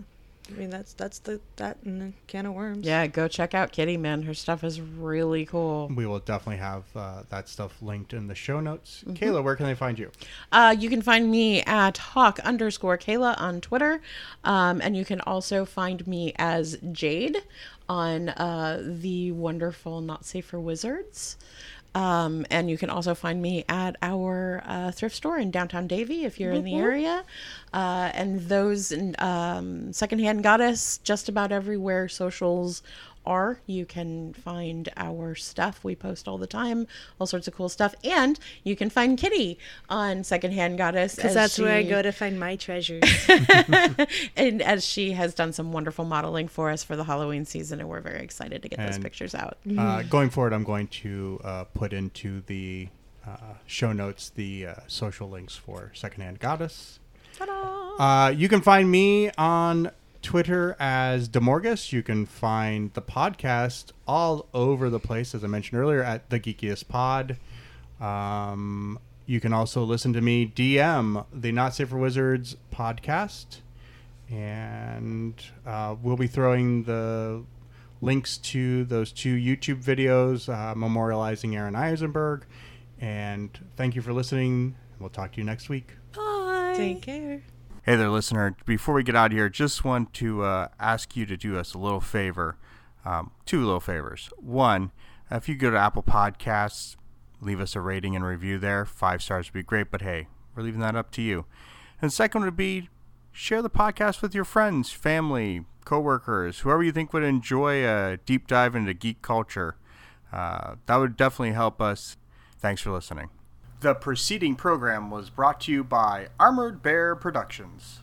I mean that's that's the that and the can of worms. yeah go check out kitty man her stuff is really cool We will definitely have uh, that stuff linked in the show notes. Kaila, where can they find you? Uh, you can find me at hawk underscore Kaila on Twitter. Um, and you can also find me as Jade on uh, the wonderful Not Safe for Wizards. Um, and you can also find me at our uh, thrift store in downtown Davie if you're in the area. Uh, and those um, Secondhand Goddess, just about everywhere socials are. You can find our stuff. We post all the time, all sorts of cool stuff. And you can find Kitty on Secondhand Goddess. because as that's where I go to find my treasures. and as she has done some wonderful modeling for us for the Halloween season, and we're very excited to get those pictures out. Uh, going forward, I'm going to uh, put into the uh, show notes the uh, social links for Secondhand Goddess. Ta-da! Uh, you can find me on Twitter as Demorgus. You can find the podcast all over the place, as I mentioned earlier, at the Geekiest Pod. Um, you can also listen to me DM the Not Safe for Wizards podcast, and uh, we'll be throwing the links to those two YouTube videos uh, memorializing Aron Eisenberg. And thank you for listening. We'll talk to you next week. Bye. Take care. Hey there, listener. Before we get out of here, just want to uh, ask you to do us a little favor. Um, two little favors. One, if you go to Apple Podcasts, leave us a rating and review there. Five stars would be great, but hey, we're leaving that up to you. And second would be share the podcast with your friends, family, coworkers, whoever you think would enjoy a deep dive into geek culture. Uh, that would definitely help us. Thanks for listening. The preceding program was brought to you by Armored Bear Productions.